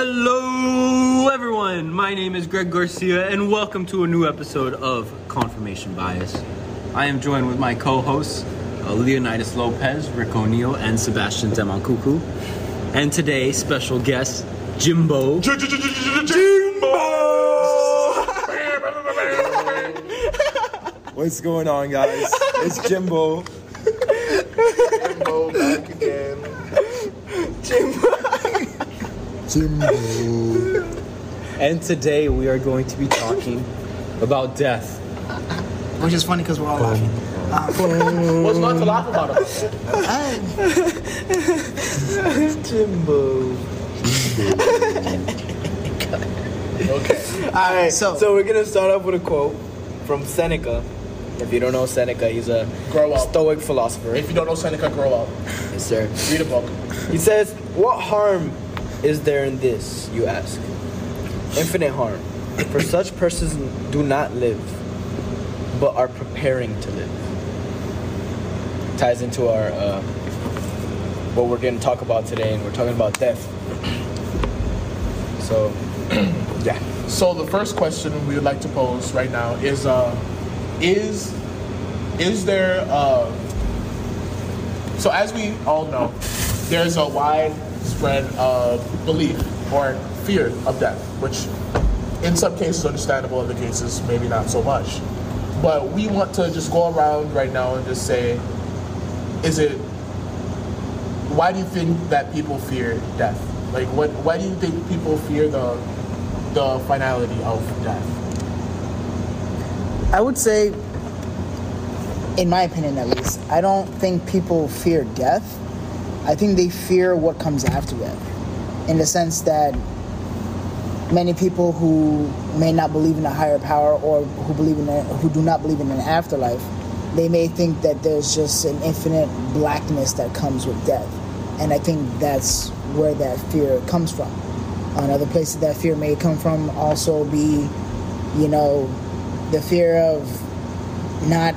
Hello, everyone. My name is Greg Garcia, and welcome to a new episode of Confirmation Bias. I am joined with my co-hosts, uh, Leonidas Lopez, Rick O'Neal, and Sebastian Demoncucu. And today, special guest, Jimbo. What's going on, guys? It's Jimbo. Jimbo back again. Jimbo. And today, we are going to be talking about death. Which is funny because we're all laughing. What's not to laugh about it? Jimbo. Okay. All right, So- so, we're gonna start off with a quote from Seneca. If you don't know Seneca, he's a Grow up. Stoic philosopher. If you don't know Seneca, grow up. Yes, sir. Read a book. He says, "What harm is there in this?" You ask. Infinite harm, for such persons do not live, but are preparing to live. Ties into our uh, what we're going to talk about today, and we're talking about death. So, yeah. So the first question we would like to pose right now is: uh, Is is there? Uh, so as we all know, there's a widespread uh, belief or fear of death, which in some cases understandable, other cases maybe not so much. But we want to just go around right now and just say, is it? Why do you think that people fear death? Like, what? Why do you think people fear the the finality of death? I would say, in my opinion at least, I don't think people fear death. I think they fear what comes after death. In the sense that many people who may not believe in a higher power or who believe in a, who do not believe in an afterlife, they may think that there's just an infinite blackness that comes with death. And I think that's where that fear comes from. Another place that fear may come from also be, you know, the fear of not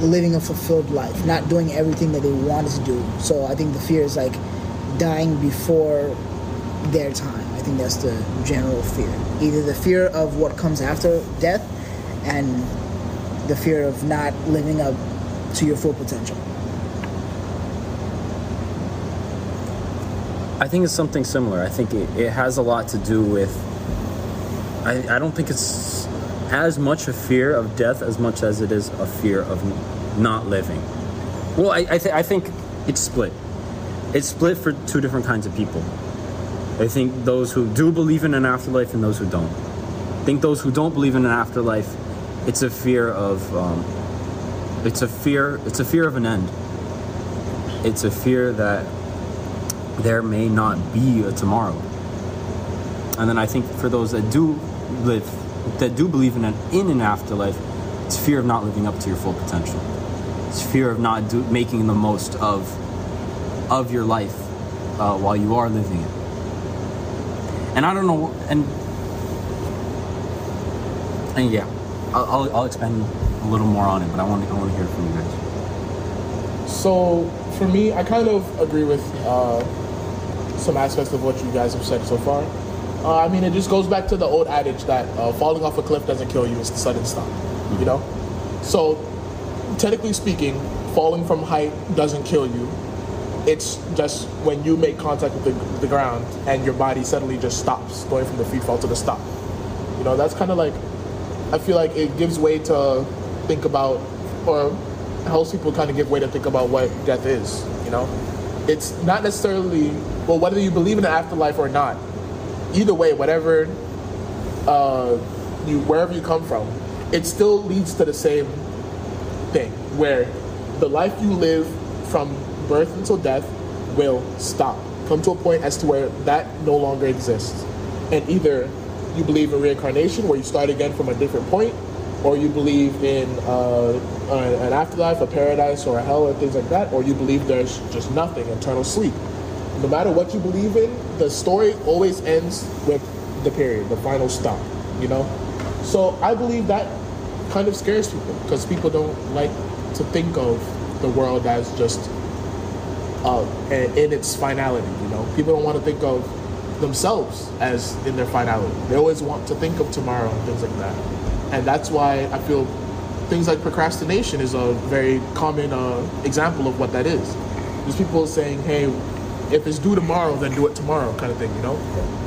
living a fulfilled life, not doing everything that they wanted to do. So I think the fear is like dying before their time. I think that's the general fear. Either the fear of what comes after death and the fear of not living up to your full potential. I think it's something similar. I think it, it has a lot to do with. I, I don't think it's as much a fear of death as much as it is a fear of not living. Well, I, I, th- I think it's split. It's split for two different kinds of people. I think those who do believe in an afterlife and those who don't. I think those who don't believe in an afterlife, it's a fear of. Um, it's a fear. It's a fear of an end. It's a fear that there may not be a tomorrow. And then I think for those that do live, that do believe in an in an afterlife, it's fear of not living up to your full potential. It's fear of not do, making the most of of your life uh, while you are living it. And I don't know, and and yeah, I'll, I'll, I'll expand a little more on it, but I want to I want to hear from you guys. So for me, I kind of agree with uh, some aspects of what you guys have said so far. Uh, I mean, it just goes back to the old adage that uh, falling off a cliff doesn't kill you; it's the sudden stop. You know. So technically speaking, falling from height doesn't kill you. It's just when you make contact with the, the ground and your body suddenly just stops, going from the free fall to the stop. You know, that's kind of like I feel like it gives way to think about, or helps people kind of give way to think about what death is. You know, it's not necessarily well whether you believe in an afterlife or not. Either way, whatever uh, you wherever you come from, it still leads to the same thing where the life you live from birth until death will stop. Come to a point as to where that no longer exists. And either you believe in reincarnation where you start again from a different point, or you believe in uh, an afterlife, a paradise, or a hell, or things like that, or you believe there's just nothing, eternal sleep. No matter what you believe in, the story always ends with the period, the final stop, you know? So I believe that kind of scares people because people don't like to think of the world as just uh, in its finality, you know? People don't want to think of themselves as in their finality. They always want to think of tomorrow and things like that. And that's why I feel things like procrastination is a very common uh, example of what that is. There's people saying, hey, if it's due tomorrow, then do it tomorrow, kind of thing, you know?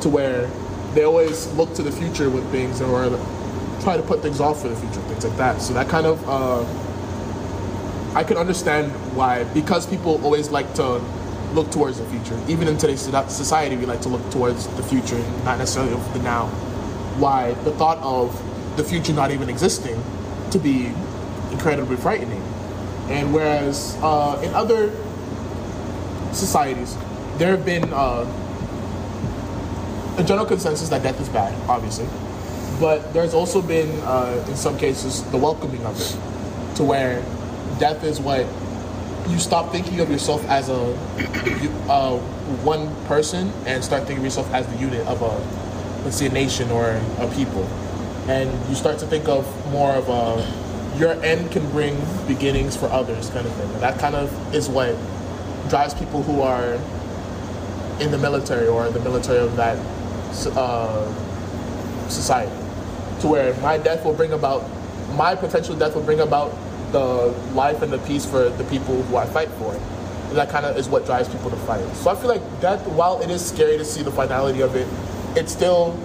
To where they always look to the future with things or try to put things off for the future, things like that. So that kind of, uh, I can understand why, because people always like to look towards the future. Even in today's society, we like to look towards the future, not necessarily the now. Why the thought of the future not even existing to be incredibly frightening. And whereas uh, in other societies, there have been uh, a general consensus that death is bad, obviously, but there's also been, uh, in some cases, the welcoming of it, to where death is what you stop thinking of yourself as a uh, one person and start thinking of yourself as the unit of a, let's say, a nation or a people, and you start to think of more of a your end can bring beginnings for others kind of thing. And that kind of is what drives people who are in the military or the military of that uh, society. To where my death will bring about, my potential death will bring about the life and the peace for the people who I fight for. And that kind of is what drives people to fight. So I feel like death, while it is scary to see the finality of it, it's still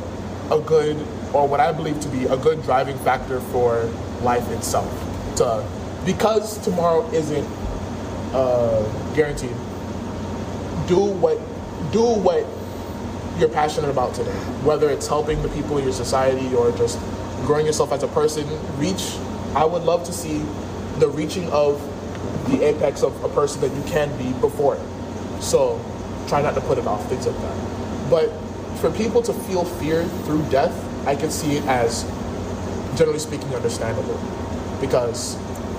a good, or what I believe to be a good driving factor for life itself. To, because tomorrow isn't uh, guaranteed, do what do what you're passionate about today. Whether it's helping the people in your society or just growing yourself as a person, reach. I would love to see the reaching of the apex of a person that you can be before it. So try not to put it off, things like that. But for people to feel fear through death, I can see it as, generally speaking, understandable. Because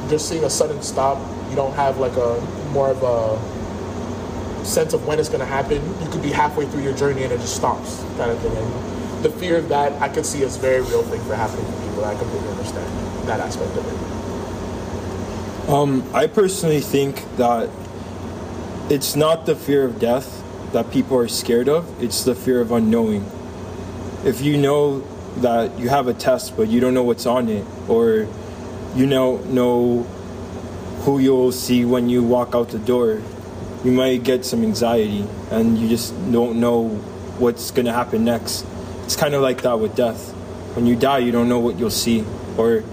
just seeing a sudden stop, you don't have like a more of a sense of when it's going to happen. You could be halfway through your journey and it just stops, kind of thing. And the fear of that, I could see as a very real thing for happening to people. I completely understand that aspect of it. Um, I personally think that it's not the fear of death that people are scared of, it's the fear of unknowing. If you know that you have a test but you don't know what's on it, or you know know who you'll see when you walk out the door, you might get some anxiety and you just don't know what's going to happen next. It's kind of like that with death. When you die, you don't know what you'll see or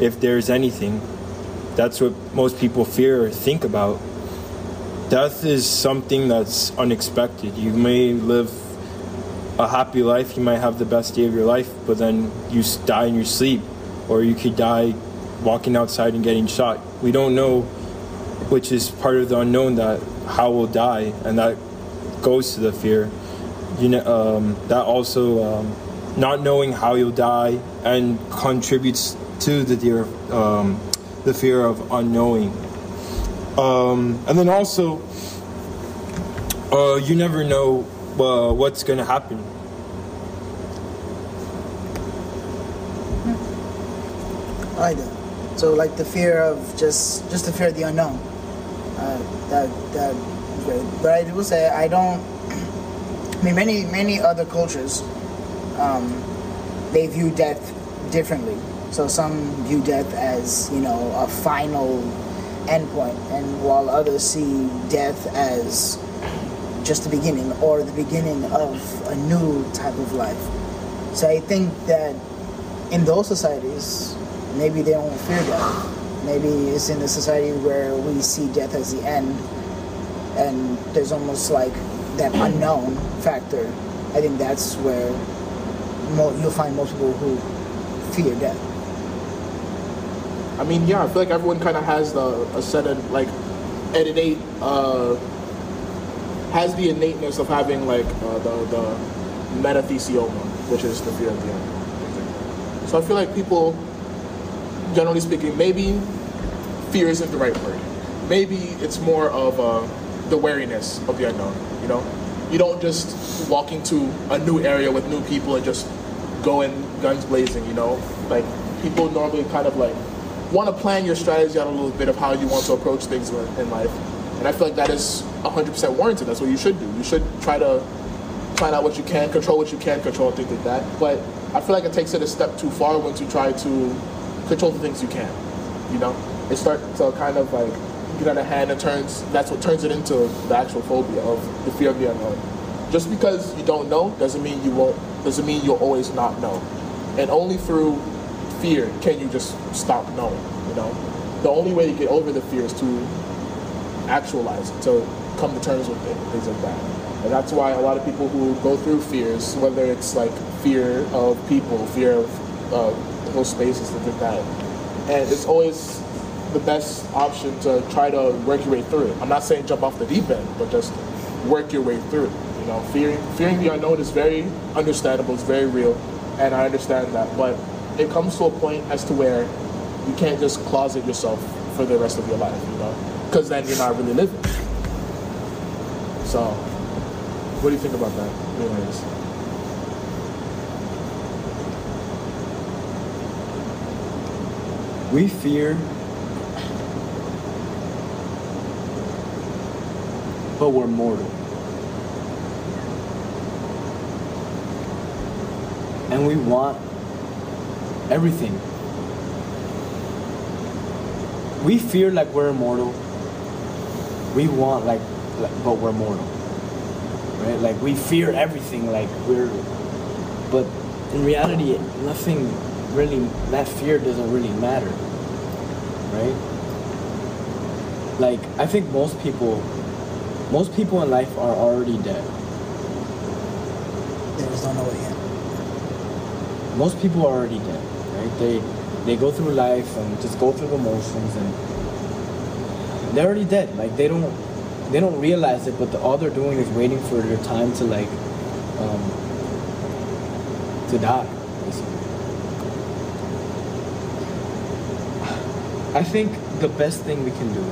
if there's anything. That's what most people fear or think about. Death is something that's unexpected. You may live a happy life, you might have the best day of your life, but then you die in your sleep, or you could die walking outside and getting shot. We don't know, which is part of the unknown that how we'll die, and that goes to the fear. You know, um, that also um, not knowing how you'll die and contributes to the fear, um, the fear of unknowing. Um, and then also, uh, you never know uh, what's going to happen. I that. So like the fear of just just the fear of the unknown. That. But I will say I don't. I mean, many many other cultures, um, they view death differently. So some view death as you know a final endpoint, and while others see death as just the beginning or the beginning of a new type of life. So I think that in those societies, maybe they don't fear death. Maybe it's in a society where we see death as the end, and there's almost like that unknown factor. I think that's where mo- you'll find most people who fear death. I mean, yeah, I feel like everyone kind of has the a set of like an innate uh, has the innateness of having like uh, the the metathesioma, which is the fear of the end. So I feel like people, generally speaking, maybe fear isn't the right word. Maybe it's more of uh, the wariness of the unknown. You know, you don't just walk into a new area with new people and just go in guns blazing. You know, like people normally kind of like want to plan your strategy out a little bit of how you want to approach things in life. And I feel like that is 100% warranted. That's what you should do. You should try to find out what you can, control what you can control, things like that. But I feel like it takes it a step too far once you try to control the things you can. You know, it starts to kind of like get out of hand and turns. That's what turns it into the actual phobia of the fear of the unknown. Just because you don't know doesn't mean you won't. Doesn't mean you'll always not know. And only through fear can you just stop knowing. You know, the only way to get over the fear is to actualize it, to come to terms with it, things like that. And that's why a lot of people who go through fears, whether it's like fear of people, fear of uh, whole spaces, things like that, and it's always the best option to try to work your way through it. I'm not saying jump off the deep end, but just work your way through it. You know, fearing fearing the unknown is very understandable, it's very real, and I understand that. But it comes to a point as to where you can't just closet yourself for the rest of your life, you know, because then you're not really living. So, what do you think about that, anyways? We fear, but we're mortal. And we want everything. We fear like we're immortal. We want like, like but we're mortal. Right? Like we fear everything like we're but in reality nothing really that fear doesn't really matter. Right? Like I think most people most people in life are already dead. They just don't know it yet. most people are already dead, right? They they go through life and just go through the motions and they're already dead. Like they don't they don't realize it, but the, all they're doing is waiting for their time to like um, to die. Basically. I think the best thing we can do,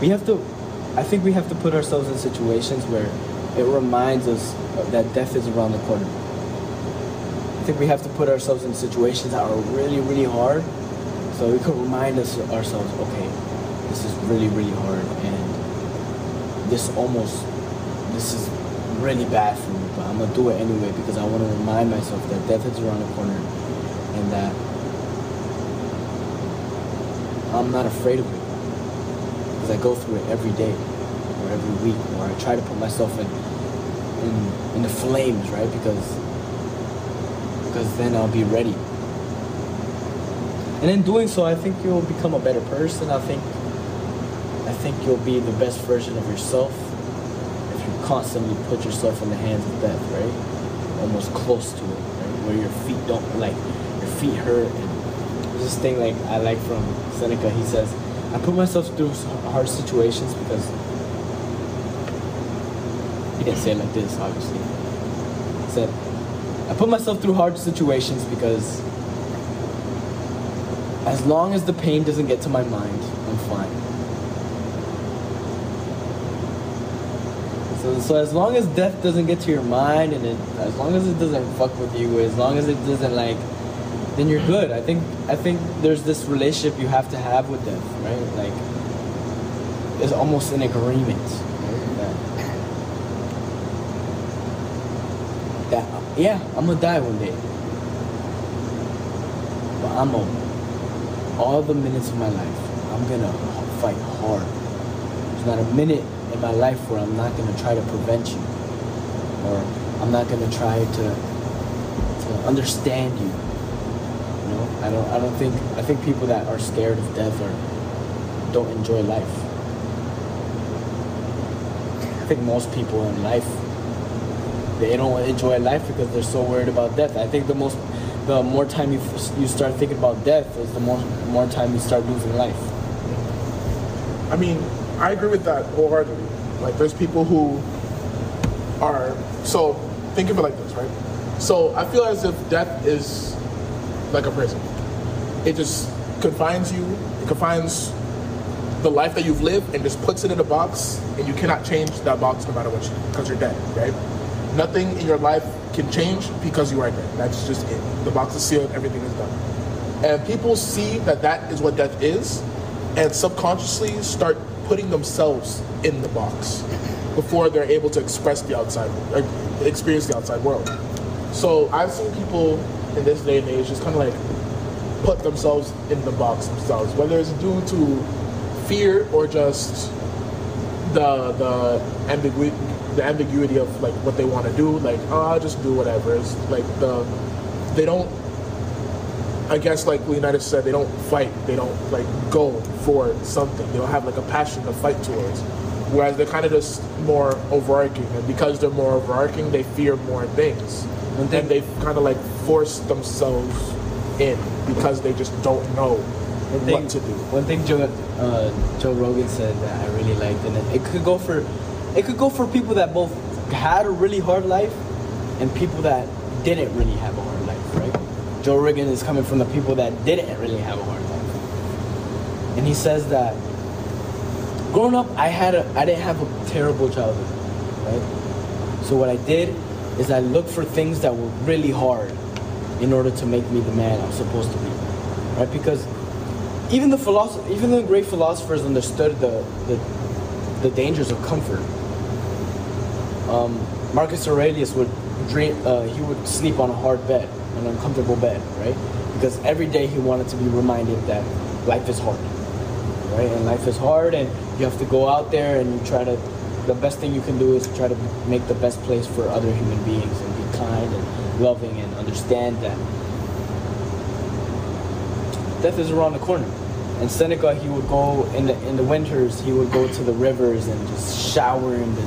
we have to, I think we have to put ourselves in situations where it reminds us that death is around the corner. I think we have to put ourselves in situations that are really, really hard, so we can remind us ourselves, okay, this is really, really hard, and this almost, this is really bad for me, but I'm gonna do it anyway because I want to remind myself that death is around the corner, and that I'm not afraid of it because I go through it every day or every week, or I try to put myself in, in, in the flames, right? Because because then I'll be ready. And in doing so, I think you'll become a better person. I think I think you'll be the best version of yourself if you constantly put yourself in the hands of death, right? Almost close to it, right? Where your feet don't like your feet hurt. And there's this thing like I like from Seneca. He says, "I put myself through hard situations because." He didn't say it like this, obviously. He said, I put myself through hard situations because as long as the pain doesn't get to my mind, I'm fine. So, so as long as death doesn't get to your mind and it, as long as it doesn't fuck with you, as long as it doesn't like, then you're good. I think I think there's this relationship you have to have with them, right? Like, it's almost an agreement. Right? That, that yeah, I'm gonna die one day. But I'm gonna all the minutes of my life, I'm gonna fight hard. There's not a minute in my life where I'm not gonna try to prevent you, or I'm not gonna try to to understand you. Know, I don't. I don't think. I think people that are scared of death or don't enjoy life. I think most people in life they don't enjoy life because they're so worried about death. I think the most, the more time you you start thinking about death is the more more time you start losing life. I mean, I agree with that wholeheartedly. Like, there's people who are so think of it like this, right? So I feel as if death is like a prison. It just confines you. It confines the life that you've lived and just puts it in a box, and you cannot change that box no matter what, you because you're dead, right? Nothing in your life can change because you are dead. That's just it. The box is sealed. Everything is done. And people see that that is what death is, and subconsciously start putting themselves in the box before they're able to express the outside, uh, experience the outside world. So I've seen people in this day and age just kind of like put themselves in the box themselves, whether it's due to fear or just the the ambiguity the ambiguity of like what they want to do. Like, oh, I'll just do whatever. It's like the they don't. I guess like Leonidas said, they don't fight. They don't like go for something. They don't have like a passion to fight towards. Whereas they're kind of just more overarching, and because they're more overarching, they fear more things, and then they've kind of like forced themselves in because they just don't know One what thing, to do. one thing Joe uh, Joe Rogan said that I really liked, and it, it could go for it could go for people that both had a really hard life and people that didn't really have a hard life, right? Joe Rogan is coming from the people that didn't really have a hard life, and he says that growing up, I had a I didn't have a terrible childhood, right? So what I did is I look for things that were really hard in order to make me the man I'm supposed to be, right? Because even the philosoph- even the great philosophers understood the the, the dangers of comfort. Um, Marcus Aurelius would dream, uh, he would sleep on a hard bed, an uncomfortable bed, right? Because every day he wanted to be reminded that life is hard, right? And life is hard, and you have to go out there and you try to. The best thing you can do is try to make the best place for other human beings and be kind and loving and understand that death is around the corner. And Seneca, he would go in the in the winters. He would go to the rivers and just shower in the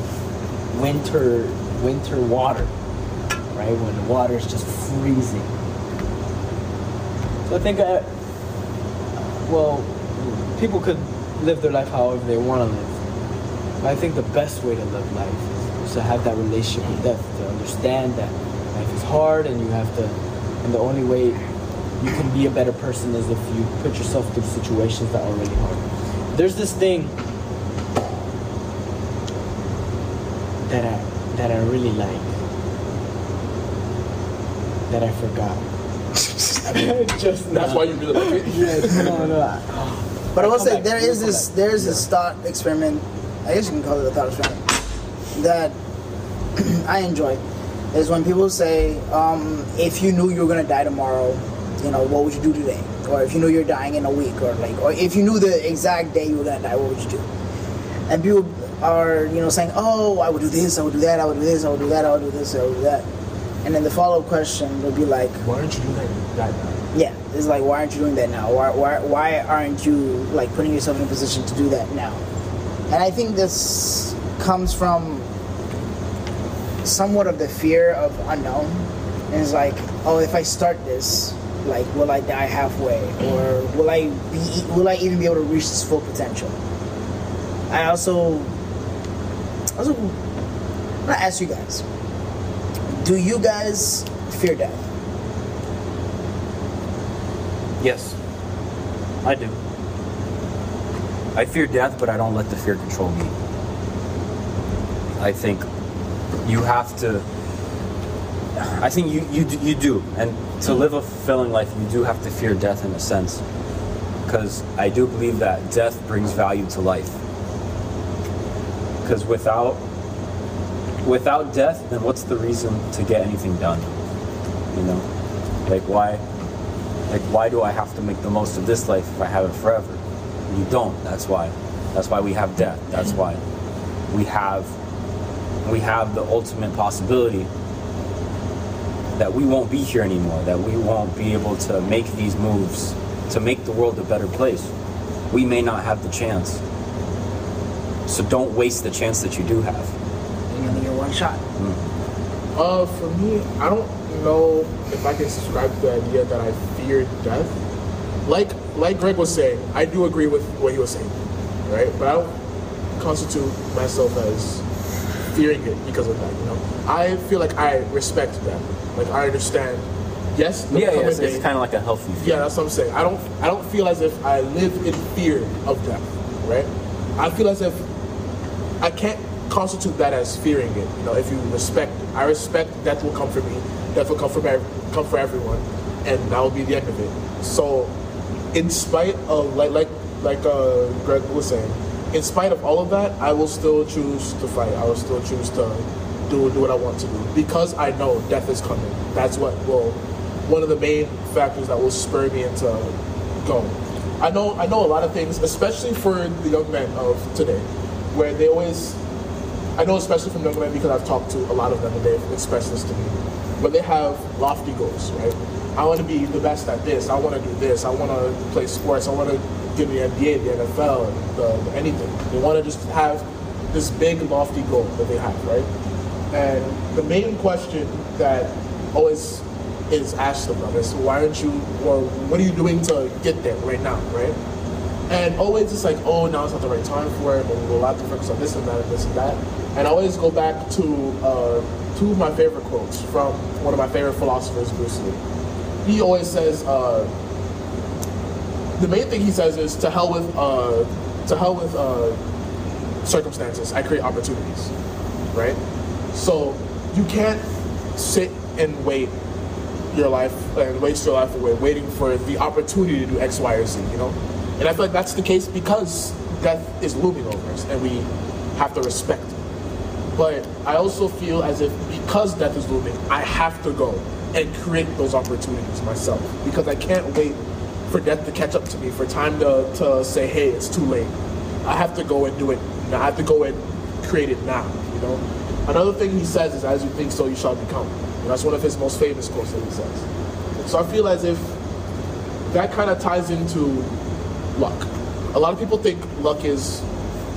winter winter water, right? When the water is just freezing. So I think, I, well, people could live their life however they want to live. But I think the best way to live life is to have that relationship with death, to understand that life is hard and you have to, and the only way you can be a better person is if you put yourself through situations that are really hard. There's this thing that I that I really like that I forgot. Just That's why you really like it. yes, no, no. I- But I will say back, there we'll is come this there is this thought experiment. I guess you can call it a thought experiment that I enjoy. Is when people say, um, if you knew you were gonna die tomorrow, you know, what would you do today? Or if you knew you're dying in a week, or like, or if you knew the exact day you were gonna die, what would you do? And people are, you know, saying, oh, I would do this, I would do that, I would do this, I would do that, I would do this, I would do that. And then the follow up question would be like, Why aren't you doing that, that now? yeah, it's like why aren't you doing that now? Why why why aren't you like putting yourself in a position to do that now? And I think this comes from somewhat of the fear of unknown. And it's like, oh, if I start this, like, will I die halfway, or will I be will I even be able to reach this full potential? I also also I'm gonna ask you guys: Do you guys fear death? Yes, I do. I fear death, but I don't let the fear control me. I think you have to. I think you you you do, and to live a fulfilling life, you do have to fear death in a sense, because I do believe that death brings value to life. Because without without death, then what's the reason to get anything done? You know, like why like why do I have to make the most of this life if I have it forever? You don't. That's why. That's why we have death. That's why we have we have the ultimate possibility that we won't be here anymore, that we won't be able to make these moves to make the world a better place. We may not have the chance. So don't waste the chance that you do have. You only get one shot. Uh, for me, I don't know if I can subscribe to the idea that I fear death. Like like Greg was saying, I do agree with what he was saying, right? But I don't constitute myself as fearing it because of that. You know, I feel like I respect that. Like I understand. Yes, the Yeah, yeah. coming It's, kind of like a healthy fear. yeah, that's what I'm saying. I don't I don't feel as if I live in fear of death, right? I feel as if I can't constitute that as fearing it. You know, if you respect it, I respect death will come for me. Death will come for ev- come for everyone, and that will be the end of it. So, in spite of like like like uh, Greg was saying, in spite of all of that, I will still choose to fight. I will still choose to do do what I want to do because I know death is coming. That's what will one of the main factors that will spur me into going. I know I know a lot of things, especially for the young men of today, where they always I know especially from young men because I've talked to a lot of them and they've expressed this to me. But they have lofty goals, right? I want to be the best at this. I want to do this. I want to play sports. I want to get the NBA, the NFL, the, the anything. They want to just have this big lofty goal that they have, right? And the main question that always is asked of them is, why aren't you, or what are you doing to get there right now, right? And always it's like, oh, now it's not the right time for it, but we'll have to focus on this and that and this and that. And I always go back to uh, two of my favorite quotes from one of my favorite philosophers, Bruce Lee. He always says, uh, the main thing he says is, to hell with, uh, to hell with uh, circumstances, I create opportunities, right? So you can't sit and wait your life and waste your life away waiting for the opportunity to do X, Y, or Z, you know? And I feel like that's the case because death is looming over us and we have to respect it. But I also feel as if because death is looming, I have to go and create those opportunities myself because I can't wait for death to catch up to me, for time to, to say, hey, it's too late. I have to go and do it. I have to go and create it now, you know? Another thing he says is, as you think so, you shall become. And that's one of his most famous quotes that he says. So I feel as if that kind of ties into luck. A lot of people think luck is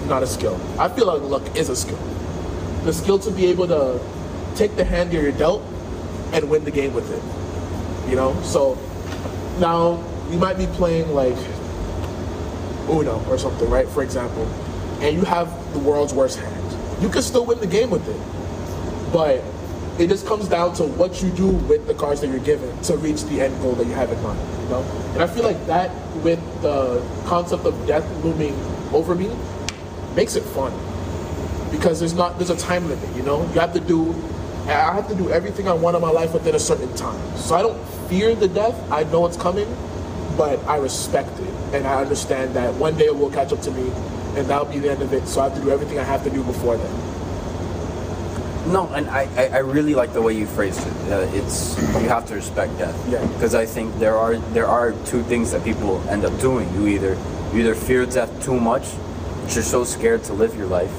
not a skill. I feel like luck is a skill. The skill to be able to take the hand you're dealt and win the game with it. You know? So now you might be playing like Uno or something, right? For example, and you have the world's worst hand. You can still win the game with it. But it just comes down to what you do with the cards that you're given to reach the end goal that you have in mind. You know? And I feel like that with the concept of death looming over me makes it fun. Because there's not there's a time limit, you know? You have to do I have to do everything I want in my life within a certain time. So I don't fear the death. I know it's coming, but I respect it. And I understand that one day it will catch up to me and that'll be the end of it. So I have to do everything I have to do before then. No, and I, I, I really like the way you phrased it. Uh, it's you have to respect death. Yeah. Because I think there are there are two things that people end up doing. You either you either fear death too much, that you're so scared to live your life,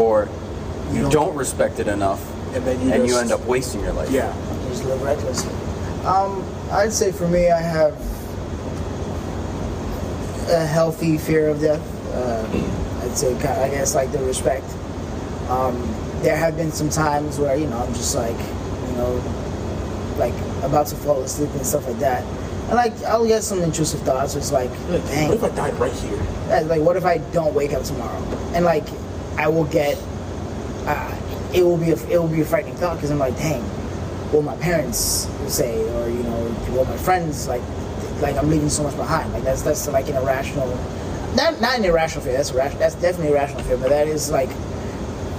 or you, don't- don't, respect it enough, And then you and you end up wasting your life. Yeah. just live recklessly. Um, I'd say for me, I have a healthy fear of death. Uh, I'd say, I guess, like the respect. Um, there have been some times where you know I'm just like, you know, like about to fall asleep and stuff like that. And like I'll get some intrusive thoughts. It's like, dang, What if I die right here? like what if I don't wake up tomorrow? And like I will get, uh, it will be a, it will be a frightening thought because I'm like, dang, what my parents say, or you know, what my friends like, like I'm leaving so much behind. Like that's that's like an irrational, not not an irrational fear. That's irrational. That's definitely a rational fear, but that is like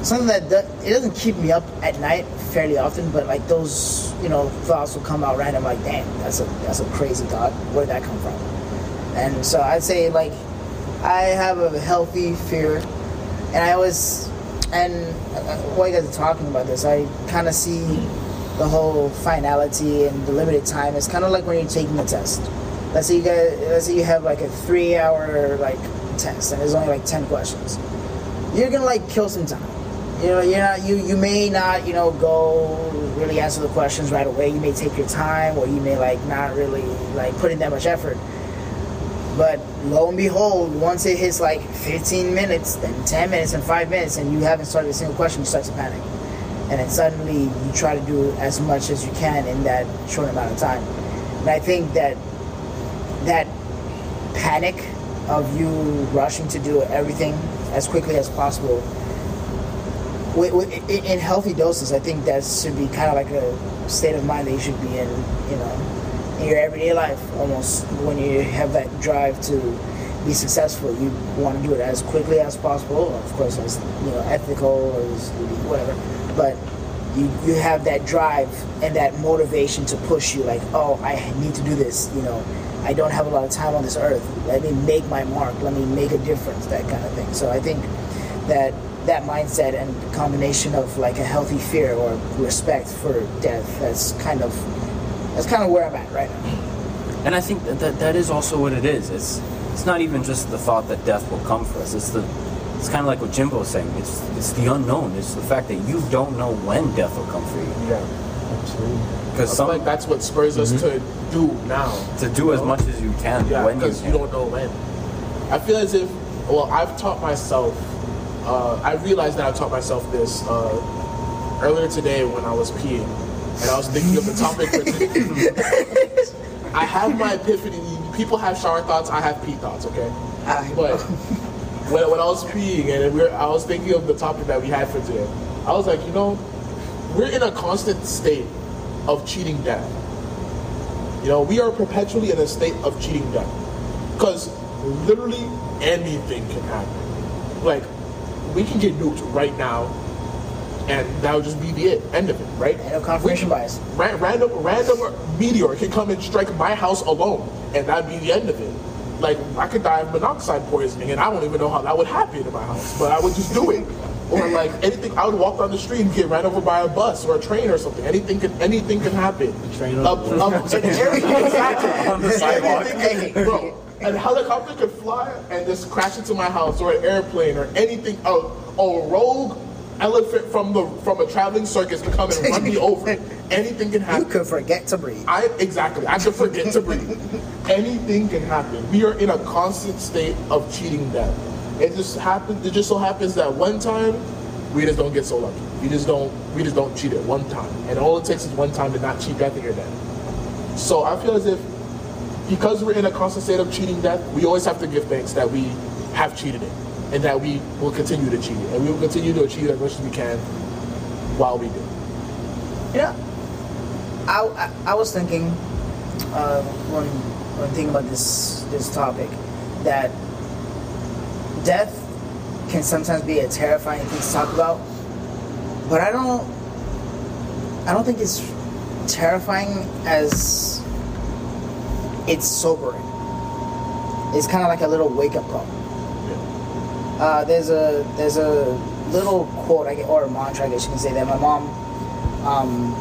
something that do, it doesn't keep me up at night fairly often. But like those, you know, thoughts will come out random. Like, damn, that's a that's a crazy thought. Where did that come from? And so I'd say like I have a healthy fear, and I always, and uh, while you guys are talking about this, I kind of see the whole finality and the limited time. It's kind of like when you're taking a test. Let's say you guys, let's say you have like a three-hour like test, and there's only like ten questions. You're gonna like kill some time. You know, you're not. You you may not. You know, go really answer the questions right away. You may take your time, or you may like not really like put in that much effort. But lo and behold, once it hits like 15 minutes, then 10 minutes, and 5 minutes, and you haven't started a single question, you start to panic. And then suddenly you try to do as much as you can in that short amount of time. And I think that that panic of you rushing to do everything as quickly as possible, in healthy doses, I think that should be kind of like a state of mind that you should be in, you know, your everyday life almost when you have that drive to be successful you want to do it as quickly as possible of course as you know ethical as whatever but you, you have that drive and that motivation to push you like oh i need to do this you know i don't have a lot of time on this earth let me make my mark let me make a difference that kind of thing so i think that that mindset and combination of like a healthy fear or respect for death. That's kind of that's kind of where I'm at right now. And I think that, that that is also what it is. It's it's not even just the thought that death will come for us. It's the it's kind of like what Jimbo was saying. It's it's the unknown. It's the fact that you don't know when death will come for you. Yeah, absolutely. Because I feel some like that's what spurs us to do now. to do as much as you can Yeah, when you because you, can. don't know when. I feel as if, well, I've taught myself. Uh, I realized that I taught myself this uh, earlier today when I was peeing, and I was thinking of the topic. I have my epiphany. People have shower thoughts. I have pee thoughts. Okay, I- but when, when I was peeing and we were, I was thinking of the topic that we had for today, I was like, you know, we're in a constant state of cheating death. You know, we are perpetually in a state of cheating death. Because literally anything can happen. Like, we can get nuked right now, and that would just be the it, end of it, right? And no confirmation We- bias. Ra- random, random meteor can come and strike my house alone, and that'd be the end of it. Like, I could die of monoxide poisoning, and I don't even know how that would happen in my house, but I would just do it. Or like anything, I would walk down the street and get ran over by a bus or a train or something. Anything can, anything can happen. train Up- up- and exactly. On the sidewalk. Anything bro, a helicopter could fly and just crash into my house, or an airplane, or anything. A, a rogue elephant from the from a traveling circus could come and run me over. Anything can happen. You could forget to breathe. I exactly. I could forget to breathe. Anything can happen. We are in a constant state of cheating death. It just happens. It just so happens that one time we just don't get so lucky. We just don't. We just don't cheat it one time, and all it takes is one time to not cheat death, and you're dead. So I feel as if because we're in a constant state of cheating death, we always have to give thanks that we have cheated it, and that we will continue to cheat it, and we will continue to achieve as much as we can while we do. Yeah. I, I, I was thinking uh, when thinking about this this topic that death can sometimes be a terrifying thing to talk about, but I don't I don't think it's terrifying as it's sobering. It's kind of like a little wake up call. Uh, there's a there's a little quote I get or a mantra I guess you can say that my mom um,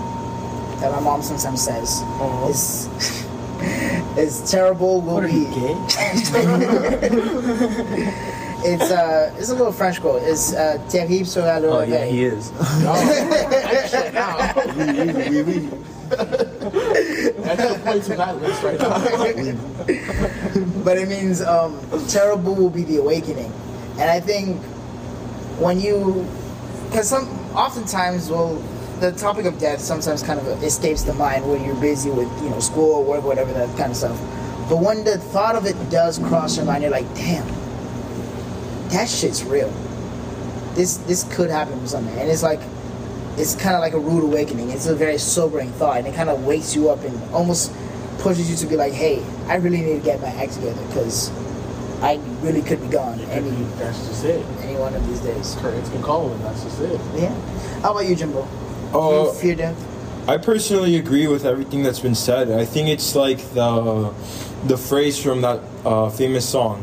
that my mom sometimes says Uh-huh. is is terrible will be it's uh it's a little French quote it's uh terrible sera le Oh yeah, he is. Extra now. Extra points in that list right now. but it means um, terrible will be the awakening. And I think when you, because some, oftentimes, well, the topic of death sometimes kind of escapes the mind when you're busy with, you know, school, or work, whatever, that kind of stuff. But when the thought of it does cross your mind, you're like, damn, that shit's real. This this could happen for something. And it's like, it's kind of like a rude awakening. It's a very sobering thought, and it kind of wakes you up and almost pushes you to be like, hey, I really need to get my act together because I really could be gone any That's just it. any one of these days. Curtains can call and that's just it. Yeah. How about you, Jimbo? Oh, you fear death? I personally agree with everything that's been said. I think it's like the the phrase from that uh, famous song.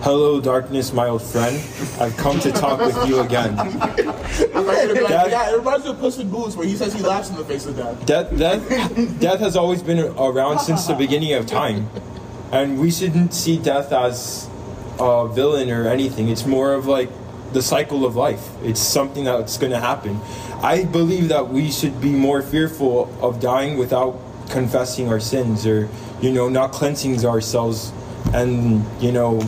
Hello, darkness, my old friend. I've come to talk with you again. I thought you were gonna be like, yeah, it reminds me of Puss in Boots where he says he laughs in the face of death. Death, death, death has always been around since the beginning of time, and we shouldn't see death as a villain or anything. It's more of like the cycle of life. It's something that's going to happen. I believe that we should be more fearful of dying without confessing our sins, or you know, not cleansing ourselves, and you know,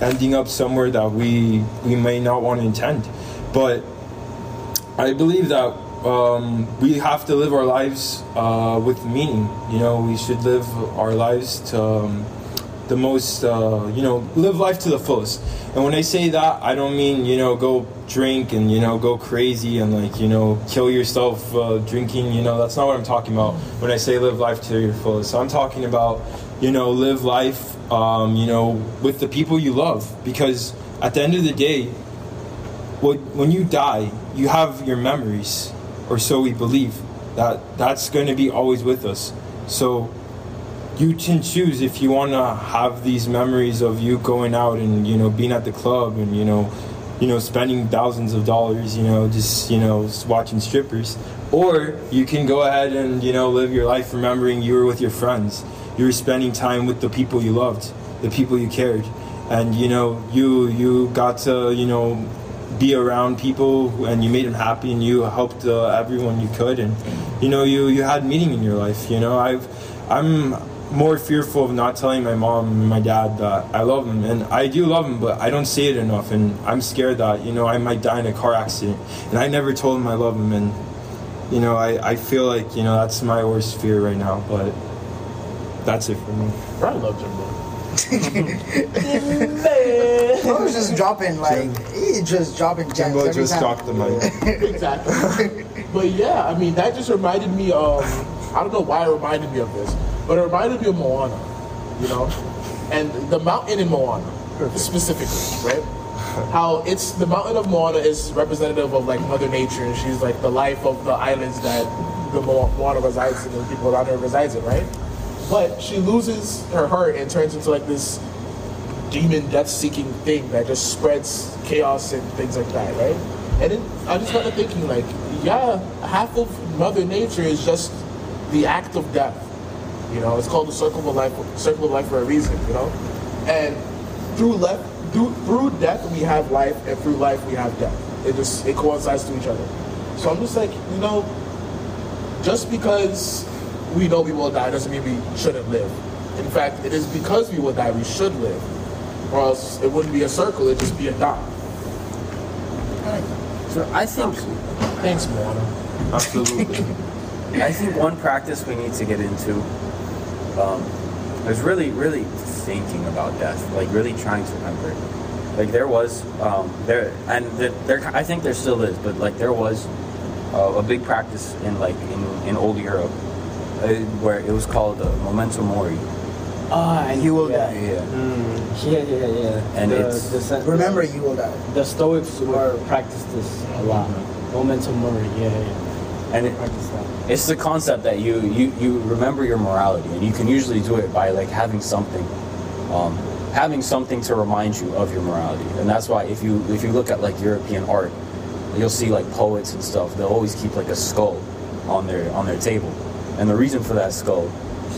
ending up somewhere that we we may not want to intend. But I believe that um, we have to live our lives uh, with meaning. You know, we should live our lives to um, the most, uh, you know, live life to the fullest. And when I say that, I don't mean, you know, go drink and, you know, go crazy and, like, you know, kill yourself uh, drinking. You know, that's not what I'm talking about when I say live life to your fullest. I'm talking about, you know, live life, um, you know, with the people you love. Because at the end of the day, when when you die, you have your memories, or so we believe. That that's going to be always with us. So you can choose if you want to have these memories of you going out and you know being at the club and you know you know, spending thousands of dollars, you know, just you know, watching strippers, or you can go ahead and you know live your life remembering you were with your friends, you were spending time with the people you loved, the people you cared, and you know you you got to you know be around people and you made them happy and you helped uh, everyone you could. And you know you you had meaning in your life you know. I've i'm more fearful of not telling my mom and my dad that i love them. And i do love them but i don't say it enough. And i'm scared that you know i might die in a car accident. And i never told them i love them. And you know i, I feel like you know that's my worst fear right now. But that's it for me. I love Jimbo. I was just dropping like he just dropping gems Jimbo every just time. dropped the mic. Exactly. but yeah, I mean that just reminded me of I don't know why it reminded me of this, but it reminded me of Moana, you know, and the mountain in Moana specifically, right? How it's the mountain of Moana is representative of like Mother Nature, and she's like the life of the islands that the Moana resides in, and the people around her resides in, right? But she loses her heart and turns into like this demon death-seeking thing that just spreads chaos and things like that, right? And then I just to thinking, like, yeah, half of Mother Nature is just the act of death. You know, it's called the circle of life, circle of life for a reason. You know, and through left, through through death we have life, and through life we have death. It just it coincides to each other. So I'm just like, you know, just because we know we will die doesn't mean we shouldn't live. In fact, it is because we will die we should live, or else it wouldn't be a circle; it'd just be a dot. So I think Thanks, Moana. absolutely I think one practice we need to get into um, is really, really thinking about death, like really trying to remember it. Like there was um, there, and there, there, I think there still is, but like there was uh, a big practice in like in, in old Europe uh, where it was called uh, memento mori. Ah, and You will yeah. die. Yeah, Mm, yeah, yeah, yeah. And the, it's- the, sen- Remember, you will die. the Stoics were practice this a lot. Memento mori, yeah, yeah. And it, it's the concept that you, you you remember your morality, and you can usually do it by like having something, um, having something to remind you of your morality. And that's why if you if you look at like European art, you'll see like poets and stuff. They'll always keep like a skull on their on their table, and the reason for that skull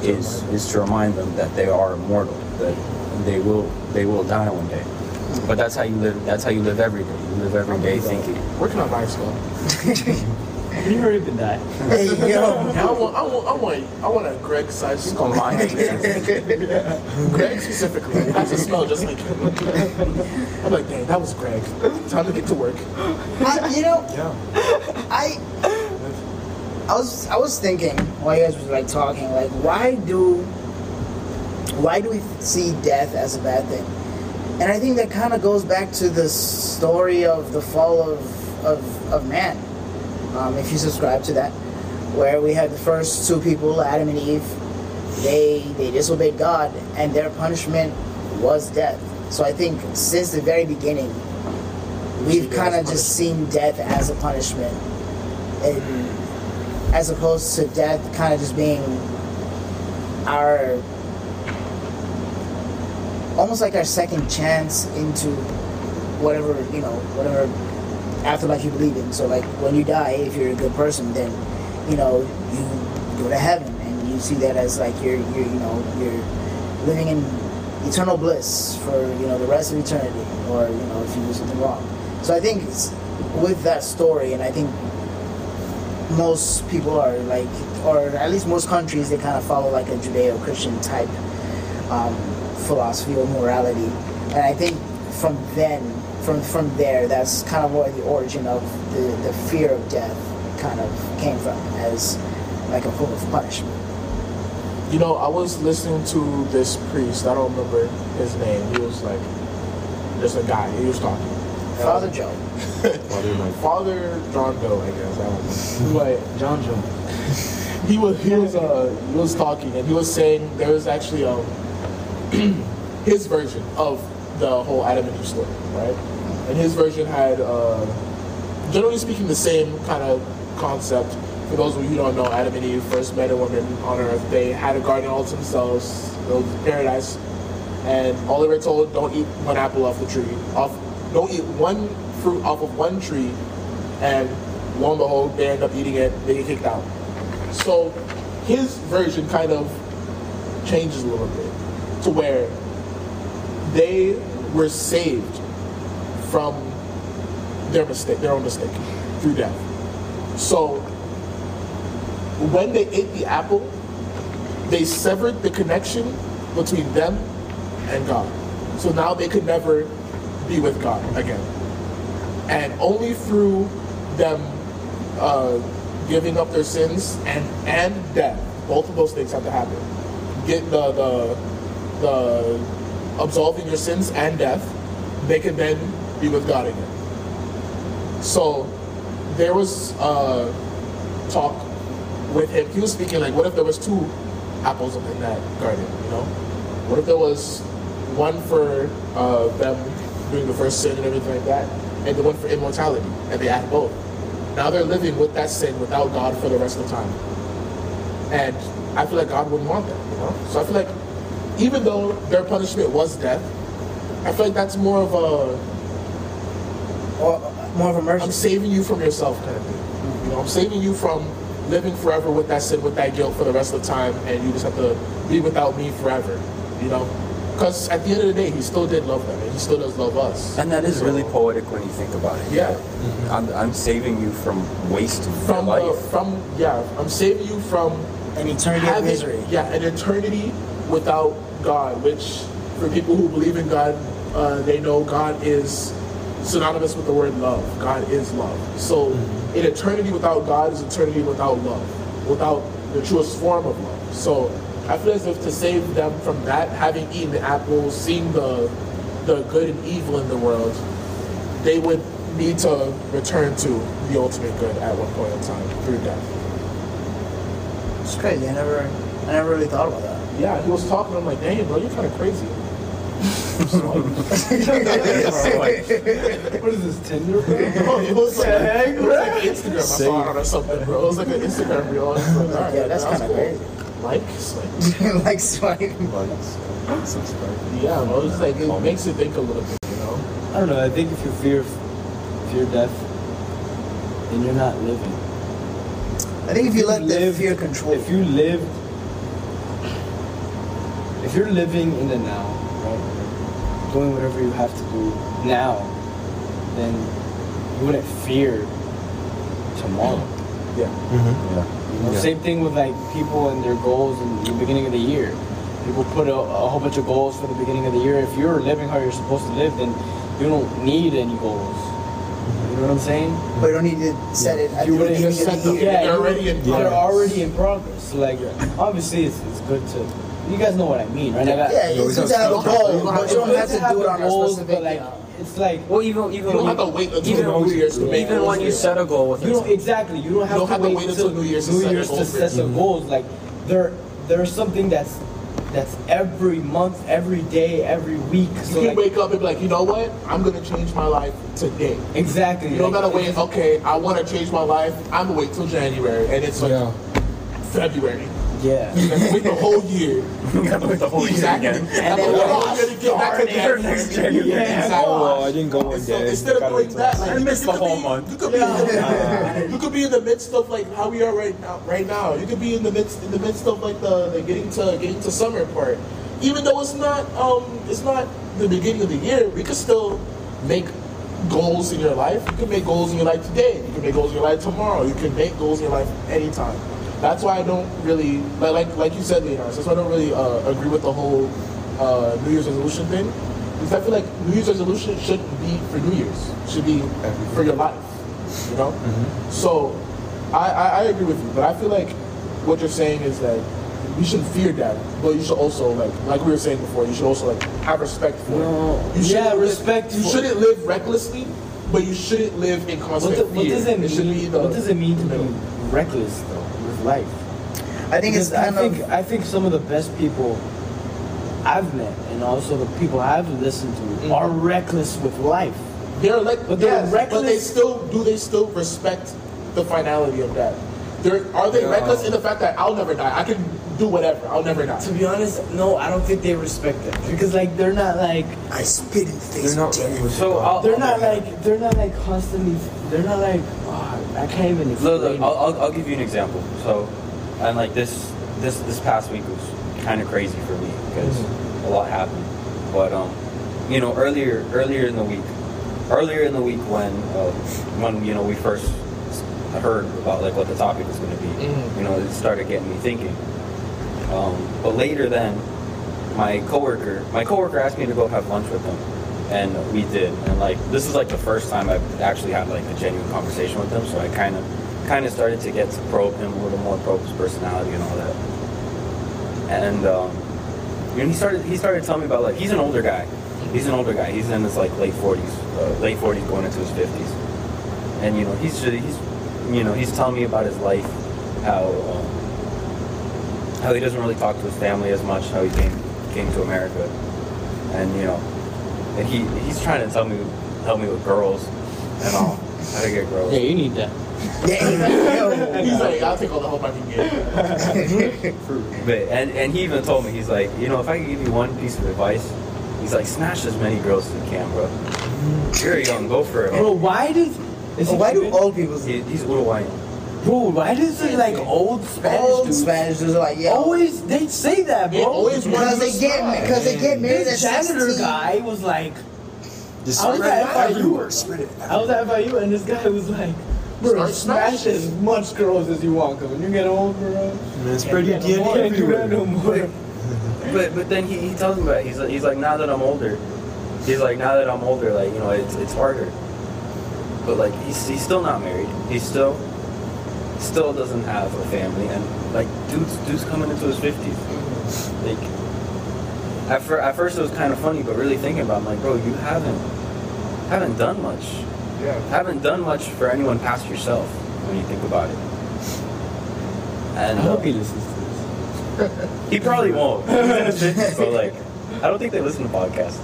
is is to remind them that they are immortal, that they will they will die one day. But that's how you live. That's how you live every day. You live every day thinking. Working on my skull. You heard even that. Hey yo, I want, I want, I want, I want a Greg size skull. Combine Greg specifically. It has to smell just like him. I'm like, dang, that was Greg. Time to get to work. I, you know, yeah I I was I was thinking while you guys was like talking, like why do why do we see death as a bad thing? And I think that kind of goes back to the story of the fall of of, of man. Um, if you subscribe to that, where we had the first two people, Adam and Eve, they they disobeyed God, and their punishment was death. So I think since the very beginning, we've kind of just seen death as a punishment, and as opposed to death kind of just being our almost like our second chance into whatever you know whatever afterlife you believe in. So like when you die, if you're a good person, then you know you go to heaven, and you see that as like you're you're you know you're living in eternal bliss for you know the rest of eternity, or you know if you do something wrong. So I think it's with that story, and I think most people are like, or at least most countries, they kind of follow like a Judeo-Christian type um, philosophy or morality, and I think from then, from from there, that's kind of where the origin of the, the fear of death kind of came from, as like a form of punishment. You know, I was listening to this priest. I don't remember his name. He was like, just a guy. He was talking. Father Joe. Father John Doe, I guess. I don't know. But John Joe. he was he was uh he was talking and he was saying there was actually um his version of the whole Adam and Eve story, right? And his version had uh generally speaking the same kind of concept. For those of you who don't know, Adam and Eve first met a woman on earth. They had a garden all to themselves, it was paradise, and all they were told don't eat one apple off the tree. Off don't eat one fruit off of one tree, and lo and behold, they end up eating it. They get kicked out. So his version kind of changes a little bit to where they were saved from their mistake, their own mistake, through death. So when they ate the apple, they severed the connection between them and God. So now they could never be with God again. And only through them uh, giving up their sins and and death, both of those things have to happen. Get the the the absolving your sins and death, they can then be with God again. So there was uh, talk with him. He was speaking like, what if there was two apples in that garden? You know, what if there was one for uh, them doing the first sin and everything like that, and the one for immortality, and they had both. Now they're living with that sin without God for the rest of the time, and I feel like God wouldn't want that. You know, so I feel like even though their punishment was death, I feel like that's more of a Or more of a mercy. I'm saving you from yourself kind of thing. You know, I'm saving you from living forever with that sin, with that guilt for the rest of the time, and you just have to be without me forever. You know, because at the end of the day, he still did love them, and he still does love us. And that is So, really poetic when you think about it. Yeah, I'm, I'm saving you from wasting from your uh, life. from yeah, I'm saving you from An eternity of misery. yeah an eternity without God. Which for people who believe in God, uh, they know God is synonymous with the word love. God is love. So mm-hmm. an eternity without God is eternity without love, without the truest form of love. So I feel as if to save them from that, having eaten the apple, seeing the the good and evil in the world, they would need to return to the ultimate good at one point in time through death. It's crazy. I never, I never really thought about that. Yeah, he was talking. I'm like, dang, bro, you're kind of crazy. What is this, Tinder, bro? Bro, it was like, it was like Instagram. I saw it or something, bro. It was like an Instagram reel. I was like, all right, Yeah, that's that kinda cool. crazy. Like, swipe. like swipe. yeah, bro. It's like it makes you think a little bit, you know. I don't know. I think if you fear fear death, then you're not living. I think if you let the lived- fear control If you lived, if you're living in the now, right, doing whatever you have to do now, then you wouldn't fear tomorrow. Yeah. Mm-hmm. You know, Same thing with like people and their goals in the beginning of the year. People put a, a whole bunch of goals for the beginning of the year. If you're living how you're supposed to live, then you don't need any goals. You know what I'm saying? but you don't need to set it at You the wouldn't beginning just of set the them- year. They're already in They're progress. already in progress. So, like, obviously, it's, it's good to. You guys know what I mean, right? Like, I- Yeah, it's good to have a goal, but you don't it's have to do it on a specific. But like, it's like well, even even You don't have to wait until even, New Year's to make even when you set a goal with You don't exactly. You don't have, don't to, have to wait wait until New Year's to New set Year's goal to for set it. some goals. Like there, there's something that's that's every month, every day, every week. You So can like, wake up and be like, you know what? I'm gonna change my life today. exactly. You don't like, gotta wait. Okay, I want to change my life. I'm gonna wait till January, and it's like Yeah. February. Yeah. You gotta wait the whole year. You gotta wait the whole year Exactly. again. And then then I'm gonna get back to Darn it, that next January. Exactly. Oh, I didn't go one So day. instead of Gotta doing that, till- like I you missed could the whole be- month. You could be, you could be in the midst of like how we are right now. Right now, you could be in the midst in the midst of like the, the getting to getting to summer part. Even though it's not um it's not the beginning of the year, we could still make goals in your life. You can make goals in your life today. You can make goals in your life tomorrow. You can make goals in your life anytime. That's why I don't really like like, like you said, Leonard. That's why I don't really uh, agree with the whole uh, New Year's resolution thing. Because I feel like New Year's resolution shouldn't be for New Year's. It should be for your life. You know. So I, I I agree with you, but I feel like what you're saying is that you shouldn't fear death, but you should also like like we were saying before. You should also like have respect for No. it. You Yeah, respect Live, you shouldn't live recklessly, but you shouldn't live in What, constant do- what fear. does it mean? should be the what does it mean to be reckless though life? I think it's Because kind I think of. I think some of the best people I've met and also the people I've listened to Mm-hmm. are reckless with life. They're like, But they're yes, but they still do. They still respect the finality of that. They're, are they Yeah. reckless in the fact that I'll never die? I can do whatever. I'll never die. To be honest, no, I don't think they respect that because like they're not like I spit in the face They're not ready death. with So God. I'll, they're not like they're not like constantly. They're not like oh, I can't even explain. Look, look. I'll, I'll, I'll give you an example. So, and like this, this, this past week was kind of crazy for me because a lot happened. But um, you know, earlier, earlier in the week, earlier in the week when, uh, when you know we first heard about like what the topic was going to be, Mhm. you know, it started getting me thinking. Um, but later then, my coworker, my coworker asked me to go have lunch with him, and we did. And like this is like the first time I've actually had like a genuine conversation with him, so I kind of, kind of started to get to probe him a little more, probe his personality and all that. And um, you know, he started, he started telling me about like he's an older guy. He's an older guy. He's in his like late forties, uh, late forties, going into his fifties. And you know, he's he's, you know, he's telling me about his life, how. Um, how he doesn't really talk to his family as much, how he came came to America, and you know, and he he's trying to tell me help me with girls and all how to get girls. yeah, you need that. Yeah, he's like, yo. He's like, I'll take all the help I can get. But and and he even told me he's like, you know, if I could give you one piece of advice, he's like, smash as many girls as you can, bro. You're young, go for it. Bro, why does is he Why do Cuban? old people He, he's Uruguayan. Bro, why does it like old Spanish old dudes Spanish dudes are like, yo, always they say that, bro? They always want because to they get because they get married at this janitor 16. guy was like, Just I was spread it at FIU. everywhere. I was at FIU and this guy was like, bro, Start smash as much girls as you want, cause when you get old, bro, Man, spread your can't DNA do that no everywhere. more. But but then he, he tells me about it. He's like, he's like now that I'm older, he's like now that I'm older, like you know it's it's harder. But like he's he's still not married. He's still still doesn't have a family, and like dude's dude's coming into his fifties. Like at, fir- at first it was kind of funny, but really thinking about, it, I'm like, bro, you haven't haven't done much. Yeah. Haven't done much for anyone past yourself when you think about it. And I hope uh, he listens to this. he probably won't. He's in his 50s, but like, I don't think they listen to podcasts.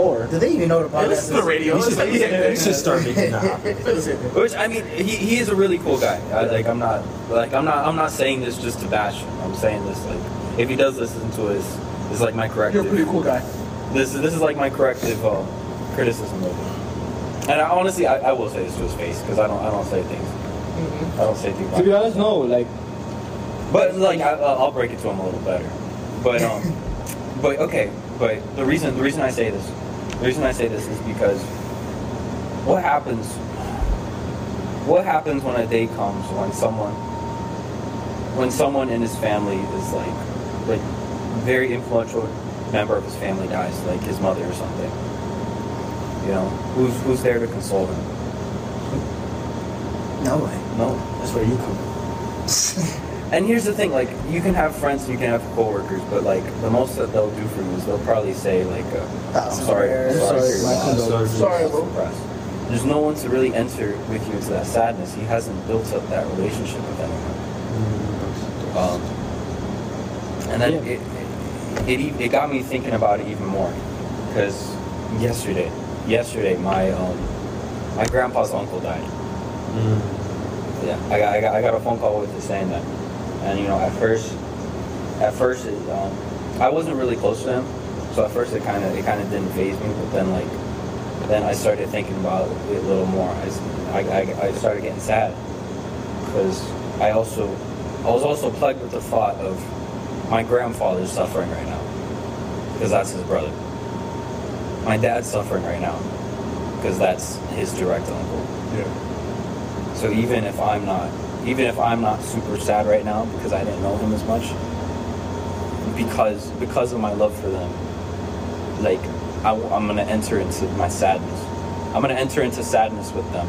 Or Do they even know the Yeah, podcast? this is the radio. You It's should, like the same should start making that happen. It's the same thing. Which I mean, he, he is a really cool guy. I, like I'm not like I'm not I'm not saying this just to bash him. I'm saying this like if he does listen to his this is like my corrective. You're a pretty cool guy. This this is like my corrective uh, criticism of him. And I, honestly, I, I will say this to his face because I don't I don't say things. I don't say things. to be honest, no, like But like I, I'll break it to him a little better. But um, but okay. But the reason the reason I say this, the reason I say this is because what happens? What happens when a day comes when someone, when someone in his family is like, like, very influential member of his family dies, like his mother or something. You know, who's who's there to console him? No way. No. that's where you come. And here's the thing, like you can have friends, you can have coworkers, but like the most that they'll do for you is they'll probably say like, uh, "I'm Thousand sorry, sorry, Sorry, for your my loss." condolences. Sorry, bro. There's no one to really enter with you into that sadness. He hasn't built up that relationship with anyone. Um, and then Yeah. it, it, it, it got me thinking about it even more, because yesterday, yesterday my um, my grandpa's uncle died. Yeah, I got, I got, I got a phone call with it saying that, and you know, at first, at first, it, um, I wasn't really close to him, so at first it kind of, it kind of didn't phase me, but then like, then I started thinking about it a little more. I, I, I started getting sad because I also, I was also plagued with the thought of my grandfather's suffering right now, because that's his brother. My dad's suffering right now, because that's his direct uncle. Yeah. So even if I'm not, even if I'm not super sad right now because I didn't know him as much, because because of my love for them, like I, am gonna enter into my sadness. I'm gonna enter into sadness with them,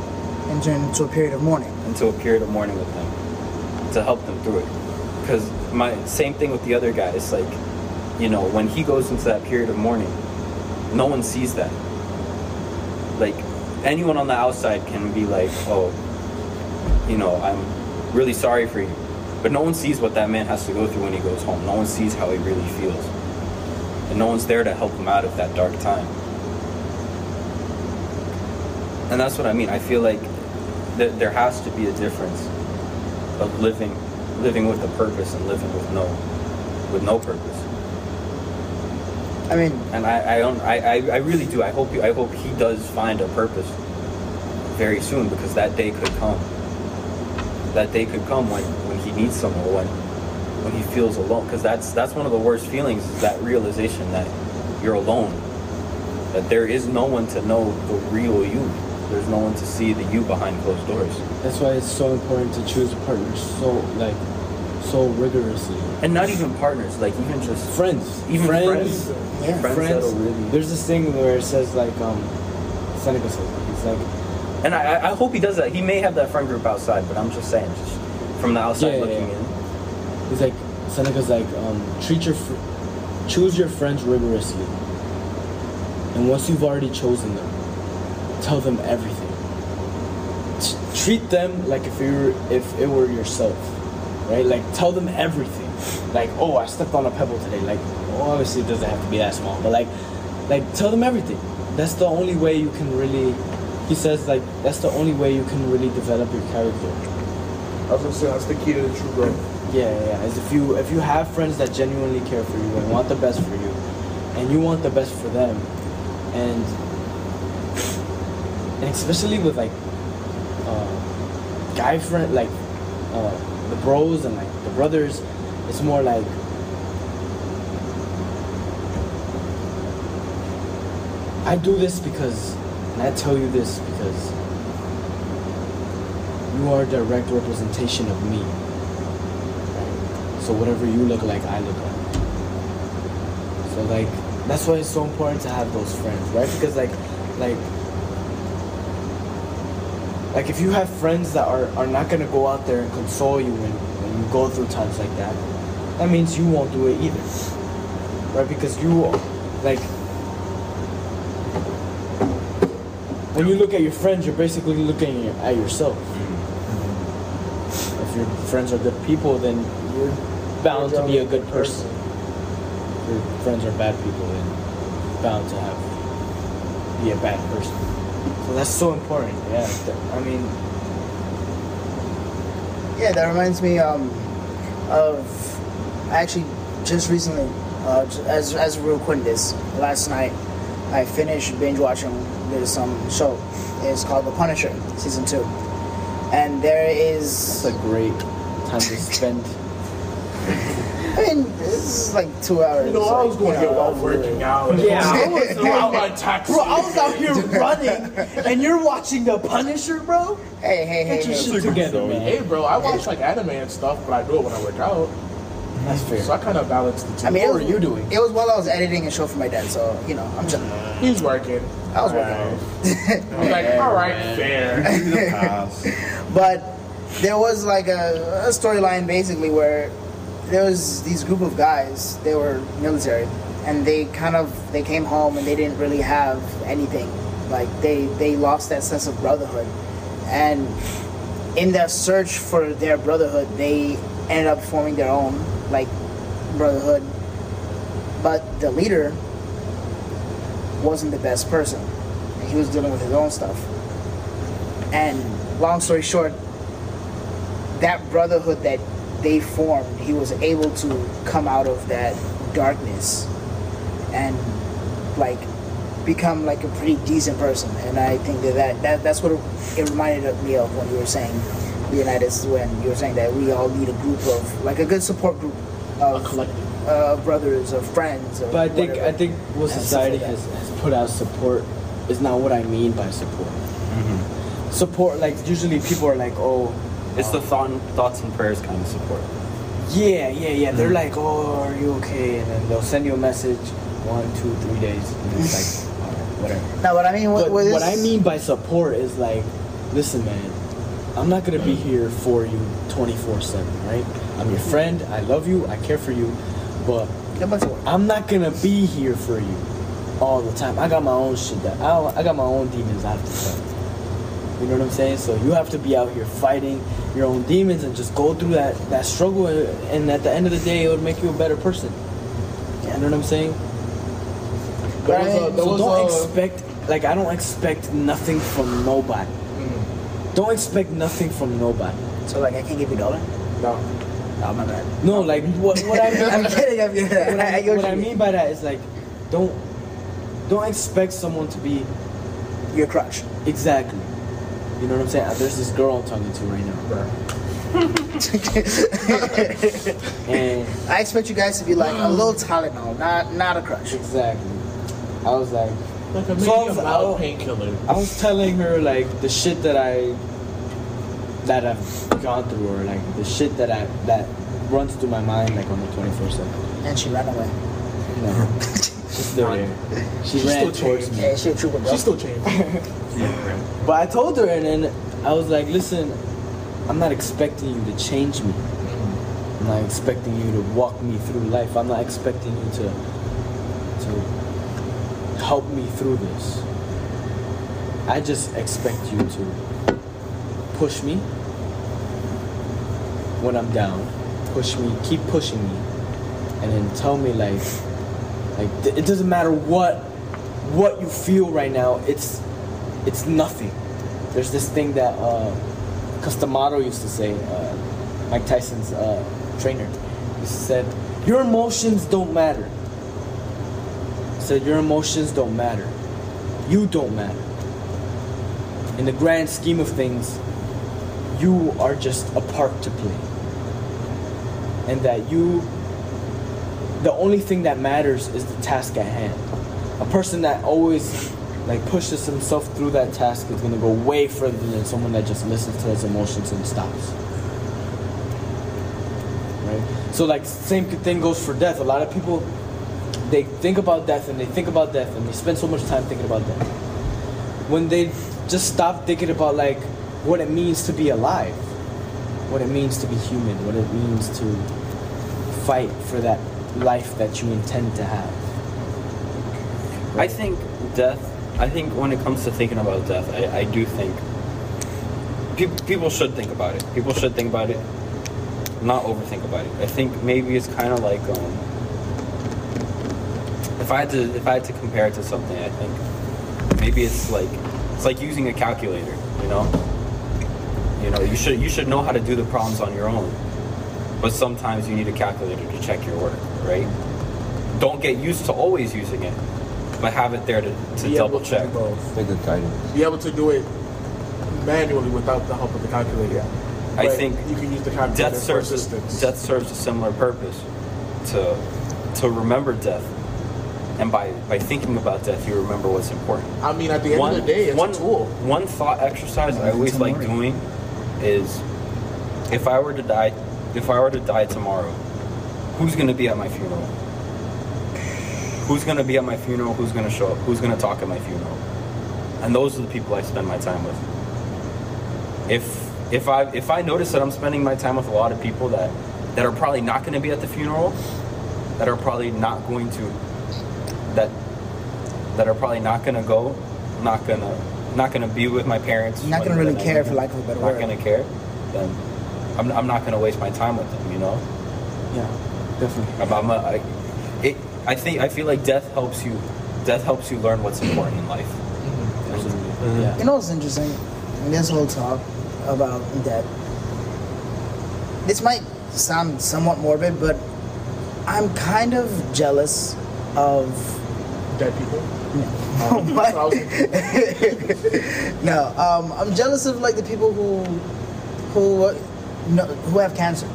Enter into a period of mourning. into a period of mourning with them, to help them through it. Because my same thing with the other guy. It's like, you know, when he goes into that period of mourning, no one sees that. Like anyone on the outside can be like, oh, you know, I'm really sorry for you. But no one sees what that man has to go through when he goes home. No one sees how he really feels. And no one's there to help him out of that dark time. And that's what I mean. I feel like th- there has to be a difference of living living with a purpose and living with no with no purpose. I mean, And I, I don't I, I, I really do. I hope you, I hope he does find a purpose very soon because that day could come. That day could come when, when he needs someone, when when he feels alone. Because that's that's one of the worst feelings is that realization that you're alone. That there is no one to know the real you. There's no one to see the you behind closed doors. That's why it's so important to choose a partner so like so rigorously. And not even partners, like even just Friends, Even friends, friends. Yeah. friends, friends. really There's this thing where it says like um, Seneca says he's like And I, I- hope he does that. He may have that friend group outside, but I'm just saying, just from the outside Yeah, yeah, looking yeah. in. He's like Seneca's like um, treat your fr- choose your friends rigorously, and once you've already chosen them, tell them everything. T- treat them like if you were, if it were yourself, right? Like tell them everything. Like oh, I stepped on a pebble today. Like well, obviously it doesn't have to be that small, but like like tell them everything. That's the only way you can really. He says like that's the only way you can really develop your character. I was gonna say that's the key to the true growth. Yeah, yeah. As if you if you have friends that genuinely care for you and want the best for you, and you want the best for them, and and especially with like uh, guy friend like uh, the bros and like the brothers, it's more like I do this because, and I tell you this because you are a direct representation of me. So whatever you look like, I look like. So like that's why it's so important to have those friends, right? Because like like like if you have friends that are, are not gonna go out there and console you when, when you go through times like that, that means you won't do it either. Right? Because you like when you look at your friends, you're basically looking at yourself. If your friends are good people, then you're bound to be a good person. If your friends are bad people, then you're bound to have be a bad person. So that's so important. Yeah, I mean, Yeah, that reminds me um, of actually just recently, uh, as as we were this last night, I finished binge watching this um show. It's called The Punisher, season two, and there is. it's a great time to spend. I mean, this is like two hours. You know, I was going to get while working out. Yeah, I was out my taxi. Bro, I was out here running, and you're watching The Punisher, bro. Hey, hey, hey, Get your hey. shit together, man. Hey, bro, I watch like anime and stuff, but I do it when I work out. That's fair. So I kind of balance the two. I mean, What were you doing? It was while I was editing a show for my dad, so you know, I'm chilling. he's working. I was working. I was like, all right, fair. But there was like a, a storyline basically where there was these group of guys. They were military, and they kind of they came home and they didn't really have anything. Like they they lost that sense of brotherhood, and in their search for their brotherhood, they ended up forming their own like brotherhood. But the leader wasn't the best person. He was dealing with his own stuff. And long story short, that brotherhood that they formed, he was able to come out of that darkness and like become like a pretty decent person. And I think that, that, that that's what it reminded me of when you were saying Leonidas, when you were saying that we all need a group of like a good support group of A collective. Uh, brothers or friends. Or But I think whatever. I think what society like has, has put out support is not what I mean by support. Support like usually people are like, oh, It's the thought, thoughts and prayers kind of support. yeah, yeah, yeah. They're like, oh, are you okay? And then they'll send you a message, one, two, three days, and it's like, all right, whatever. No, but I mean, what, But what, is, what I mean by support is like, listen, man, I'm not gonna be here for you 24 seven, right? I'm your friend. I love you. I care for you, but Get back to work. I'm not gonna be here for you all the time. I got my own shit that I, I got my own demons I have to fight. You know what I'm saying? So you have to be out here fighting your own demons and just go through that that struggle. And at the end of the day, it would make you a better person. You know what I'm saying? Was a, so don't a, expect like I don't expect nothing from nobody. Mm. Don't expect nothing from nobody. So like I can't give you a dollar. No. My bad. No, like what, what I mean, I'm kidding. I'm kidding. what I, I, what what I mean by that is like, don't don't expect someone to be Your crush. exactly. You know what I'm saying? Uh, there's this girl I'm talking to right now, and I expect you guys to be like a little Tylenol, not not a crush. exactly, I was like, Like a So I medium was- mild I- painkiller. I was telling her like the shit that I that I've gone through, or like the shit that I that runs through my mind like on the 24 seven. And she ran away. No, she's still here. She She's ran still towards changed. me. Yeah, she a trooper, bro. She's still changed. But I told her, and then I was like, listen, I'm not expecting you to change me. I'm not expecting you to walk me through life. I'm not expecting you to to help me through this. I just expect you to push me when I'm down. Push me, keep pushing me, and then tell me like, like th- it doesn't matter what what you feel right now. It's it's nothing. There's this thing that uh, Cus D'Amato used to say, uh, Mike Tyson's uh, trainer. He said, "Your emotions don't matter." He said, "Your emotions don't matter. You don't matter. In the grand scheme of things, you are just a part to play, and that you." The only thing that matters is the task at hand. A person that always like pushes himself through that task is gonna go way further than someone that just listens to his emotions and stops. Right? So like same thing goes for death. A lot of people they think about death and they think about death and they spend so much time thinking about death. When they just stop thinking about like what it means to be alive, what it means to be human, what it means to fight for that life that you intend to have. I think death. I think when it comes to thinking about death, I, I do think pe- people should think about it. People should think about it, not overthink about it. I think maybe it's kind of like um, if I had to if I had to compare it to something, I think maybe it's like it's like using a calculator. You know, you know you should you should know how to do the problems on your own, but sometimes you need a calculator to check your work, right? Don't get used to always using it, but have it there to, to Be double able to check. do both. Take good guidance. Be able to do it manually without the help of the calculator. I But think you can use the calculator Death for serves assistance. death serves a similar purpose to to remember death, and by by thinking about death, you remember what's important. I mean, at the end of the day, it's one, a tool. One thought exercise I always like doing is if I were to die, if I were to die tomorrow, who's going to be at my funeral? Who's going to be at my funeral? Who's going to show up? Who's going to talk at my funeral? And those are the people I spend my time with. If if I if I notice that I'm spending my time with a lot of people that that are probably not going to be at the funeral, that are probably not going to that that are probably not going to go, not going to not going to be with my parents. Not gonna really when care, I'm- for lack of a better Not word. going to care, then I'm, I'm not going to waste my time with them. You know, Yeah, definitely. I'm, I'm a, I, it, I think I feel like death helps you. Death helps you learn what's important in life. Mm-hmm. Absolutely. Yeah. You know what's interesting? In this whole talk about death, this might sound somewhat morbid, but I'm kind of jealous of. Dead people. No, That's what I was thinking. no um, I'm jealous of like the people who, who, uh, know, who have cancer.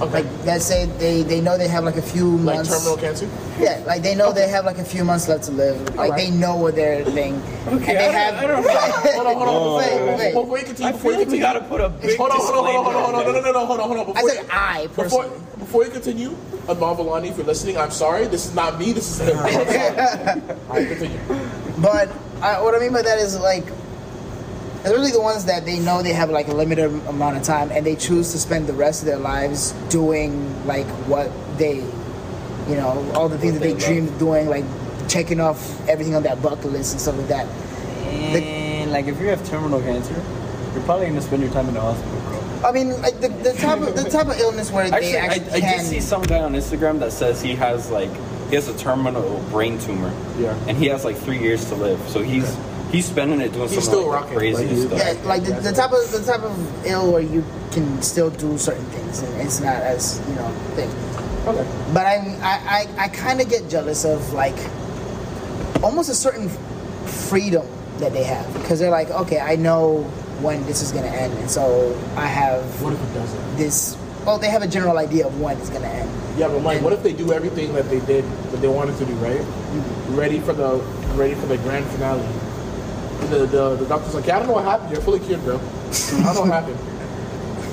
Okay. Like let's say they, they know they have like a few Like months. terminal cancer? Yeah, like they know they have like a few months left to live. Like Alright. they know what they're thing. Okay, and they have. Hold on, hold on, hold on. Wait, wait. Before you continue, I before feel you like we continue. got to put a big Hold on, hold on, hold on, hold on, hold on, no, no, disclaimer no, no, hold on, hold on. I Before said I Before, personally. before you continue, Amal Valani, if you're listening, I'm sorry. This is not me. This is him. I'm sorry. All right, continue. But I, what I mean by that is like, it's really the ones that they know they have like a limited amount of time, and they choose to spend the rest of their lives doing like what they, you know, all the things that they they dreamed of doing, like checking off everything on that bucket list and stuff like that. And like if you have terminal cancer, you're probably gonna spend your time in the hospital, bro. I mean, like the, the type of the type of illness where Actually, they I, actually I can. did see some guy on Instagram that says he has like he has a terminal brain tumor. Yeah. And he has like three years to live. So he's He's spending it doing He's some still like, rocking. crazy Like, stuff. Yeah, like the, the type of the type of ill where you can still do certain things and it's not as you know thing. Okay. But I I I, I kind of get jealous of like almost a certain freedom that they have because they're like, okay, I know when this is gonna end, and so I have What if it doesn't? this. Well, they have a general idea of when it's gonna end. Yeah, but Mike, what if they do everything that they did, that they wanted to do, right? Mm-hmm. Ready for the, ready for the grand finale. The, the, the doctor's like, yeah, I don't know what happened. You're fully cured, bro. I don't know what happened.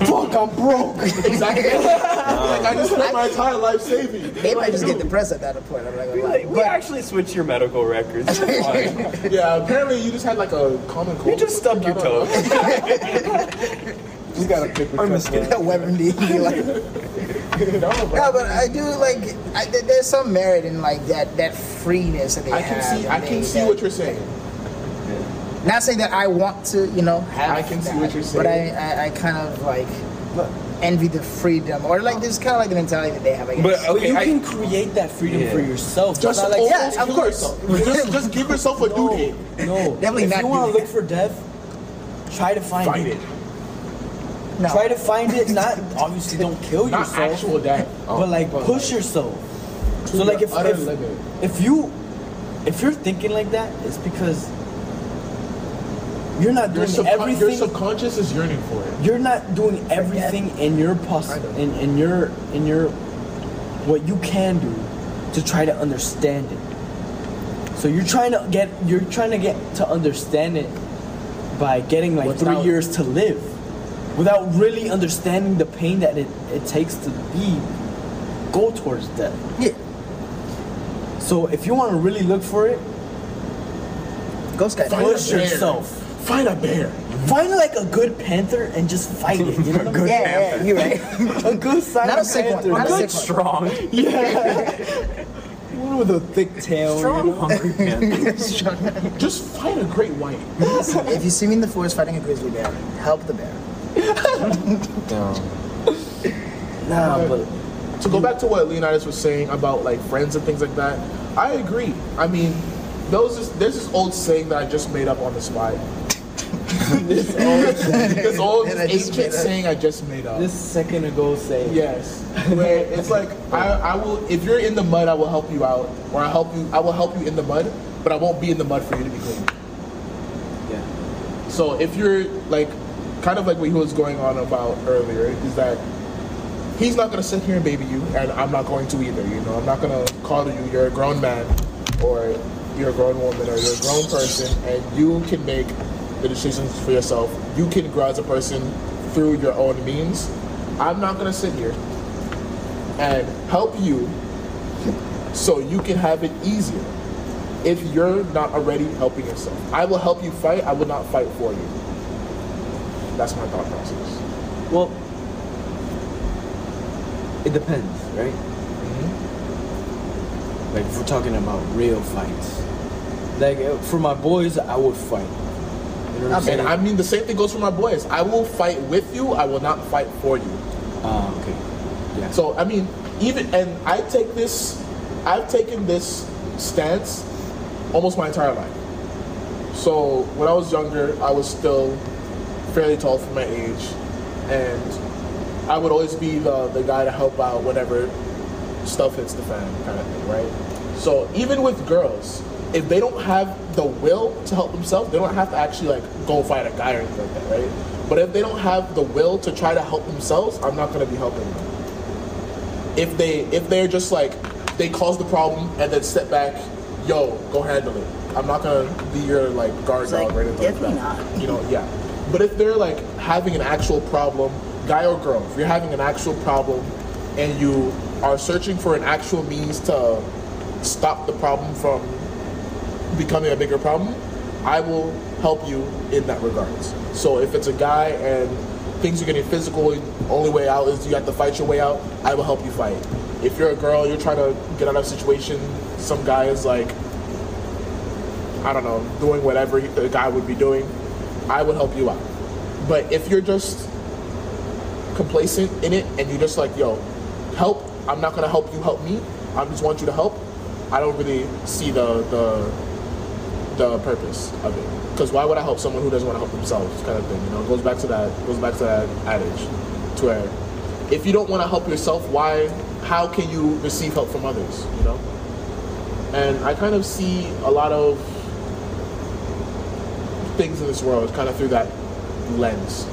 Fuck, I'm broke. exactly. like I just spent my entire life saving. they might just get depressed at that point. I'm like, We, like, we actually switched your medical records. Yeah, apparently you just had like a common cold. you just stubbed your toe. you gotta pick with I'm Chris, just man. WebMD. like, No, bro. but I do like. I, there's some merit in like that that freeness that they I can have. see. I and can see that- what you're saying. Not saying that I want to, you know, have. I can see what you're But I, saying. I, I kind of like envy the freedom, or like this kind of like the mentality that they have. I guess. But But you I, can create that freedom Yeah. for yourself. Just like almost Yeah, of kill course. yourself. Just, just give yourself a due date. no. Definitely if not you want do to look for death, try to find, Fight it. no. Try to find it. Not obviously don't kill Not yourself, actual death. but oh, like But, push like, yourself. So like if if, if you if you're thinking like that, it's because you're not Your, doing your everything. subconscious is yearning for it. you're not doing everything in your poss Kind of. in, in your in your what you can do to try to understand it. So you're trying to get you're trying to get to understand it by getting like three years to live without really understanding the pain that it, it takes to be go towards death. Yeah. So if you want to really look for it, Go Sky. Push yourself. Find a bear. Find like a good panther and just fight it. You know what I'm Yeah, saying? yeah, you're right. A good silent Not a sick one. panther. Not a good, sick one. strong, One with a thick tail. you strong, know? hungry panther. Just fight a great white. if you see me in the forest fighting a grizzly bear, help the bear. Nah, but To go back to what Leonidas was saying about like friends and things like that, I agree. I mean, those is, there's this old saying that I just made up on the spot. This old, this old And I ancient saying I just made up. this second ago say Yes, where it's like I, I will if you're in the mud, I will help you out, or I help you. I will help you in the mud, but I won't be in the mud for you to be clean. Yeah. So if you're like, kind of like what he was going on about earlier, is that he's not gonna sit here and baby you, and I'm not going to either. You know, I'm not gonna call you. You're a grown man, or you're a grown woman, or you're a grown person, and you can make the decisions for yourself. You can grow as a person through your own means. I'm not gonna sit here and help you so you can have it easier if you're not already helping yourself. I will help you fight, I will not fight for you. That's my thought process. Well, it depends, right? Mm-hmm. Like if we're talking about real fights, like for my boys, I would fight. You know what I'm And? I mean, the same thing goes for my boys. I will fight with you, I will not fight for you. Ah, okay. Yeah. So, I mean, even, and I take this, I've taken this stance almost my entire life. So, when I was younger, I was still fairly tall for my age, and I would always be the, the guy to help out whenever stuff hits the fan, kind of thing, right? So, even with girls, if they don't have the will to help themselves, they don't have to actually like go fight a guy or anything like that, right? But if they don't have the will to try to help themselves, I'm not gonna be helping them if they if they're just like they cause the problem and then step back, yo, go handle it. I'm not gonna be your like guard dog like, or anything like that. not. You know, yeah. But if they're like having an actual problem, guy or girl, if you're having an actual problem and you are searching for an actual means to stop the problem from becoming a bigger problem, I will help you in that regards. So if it's a guy and things are getting physical, the only way out is you have to fight your way out, I will help you fight. If you're a girl, you're trying to get out of a situation, some guy is like, I don't know, doing whatever a guy would be doing, I would help you out. But if you're just complacent in it and you're just like, yo, help, I'm not gonna help you help me, I just want you to help, I don't really see the the the purpose of it. Because why would I help someone who doesn't want to help themselves, kind of thing. You know, it goes back to that goes back to that adage, to where if you don't want to help yourself, why? How can you receive help from others? You know. And I kind of see a lot of things in this world kind of through that lens,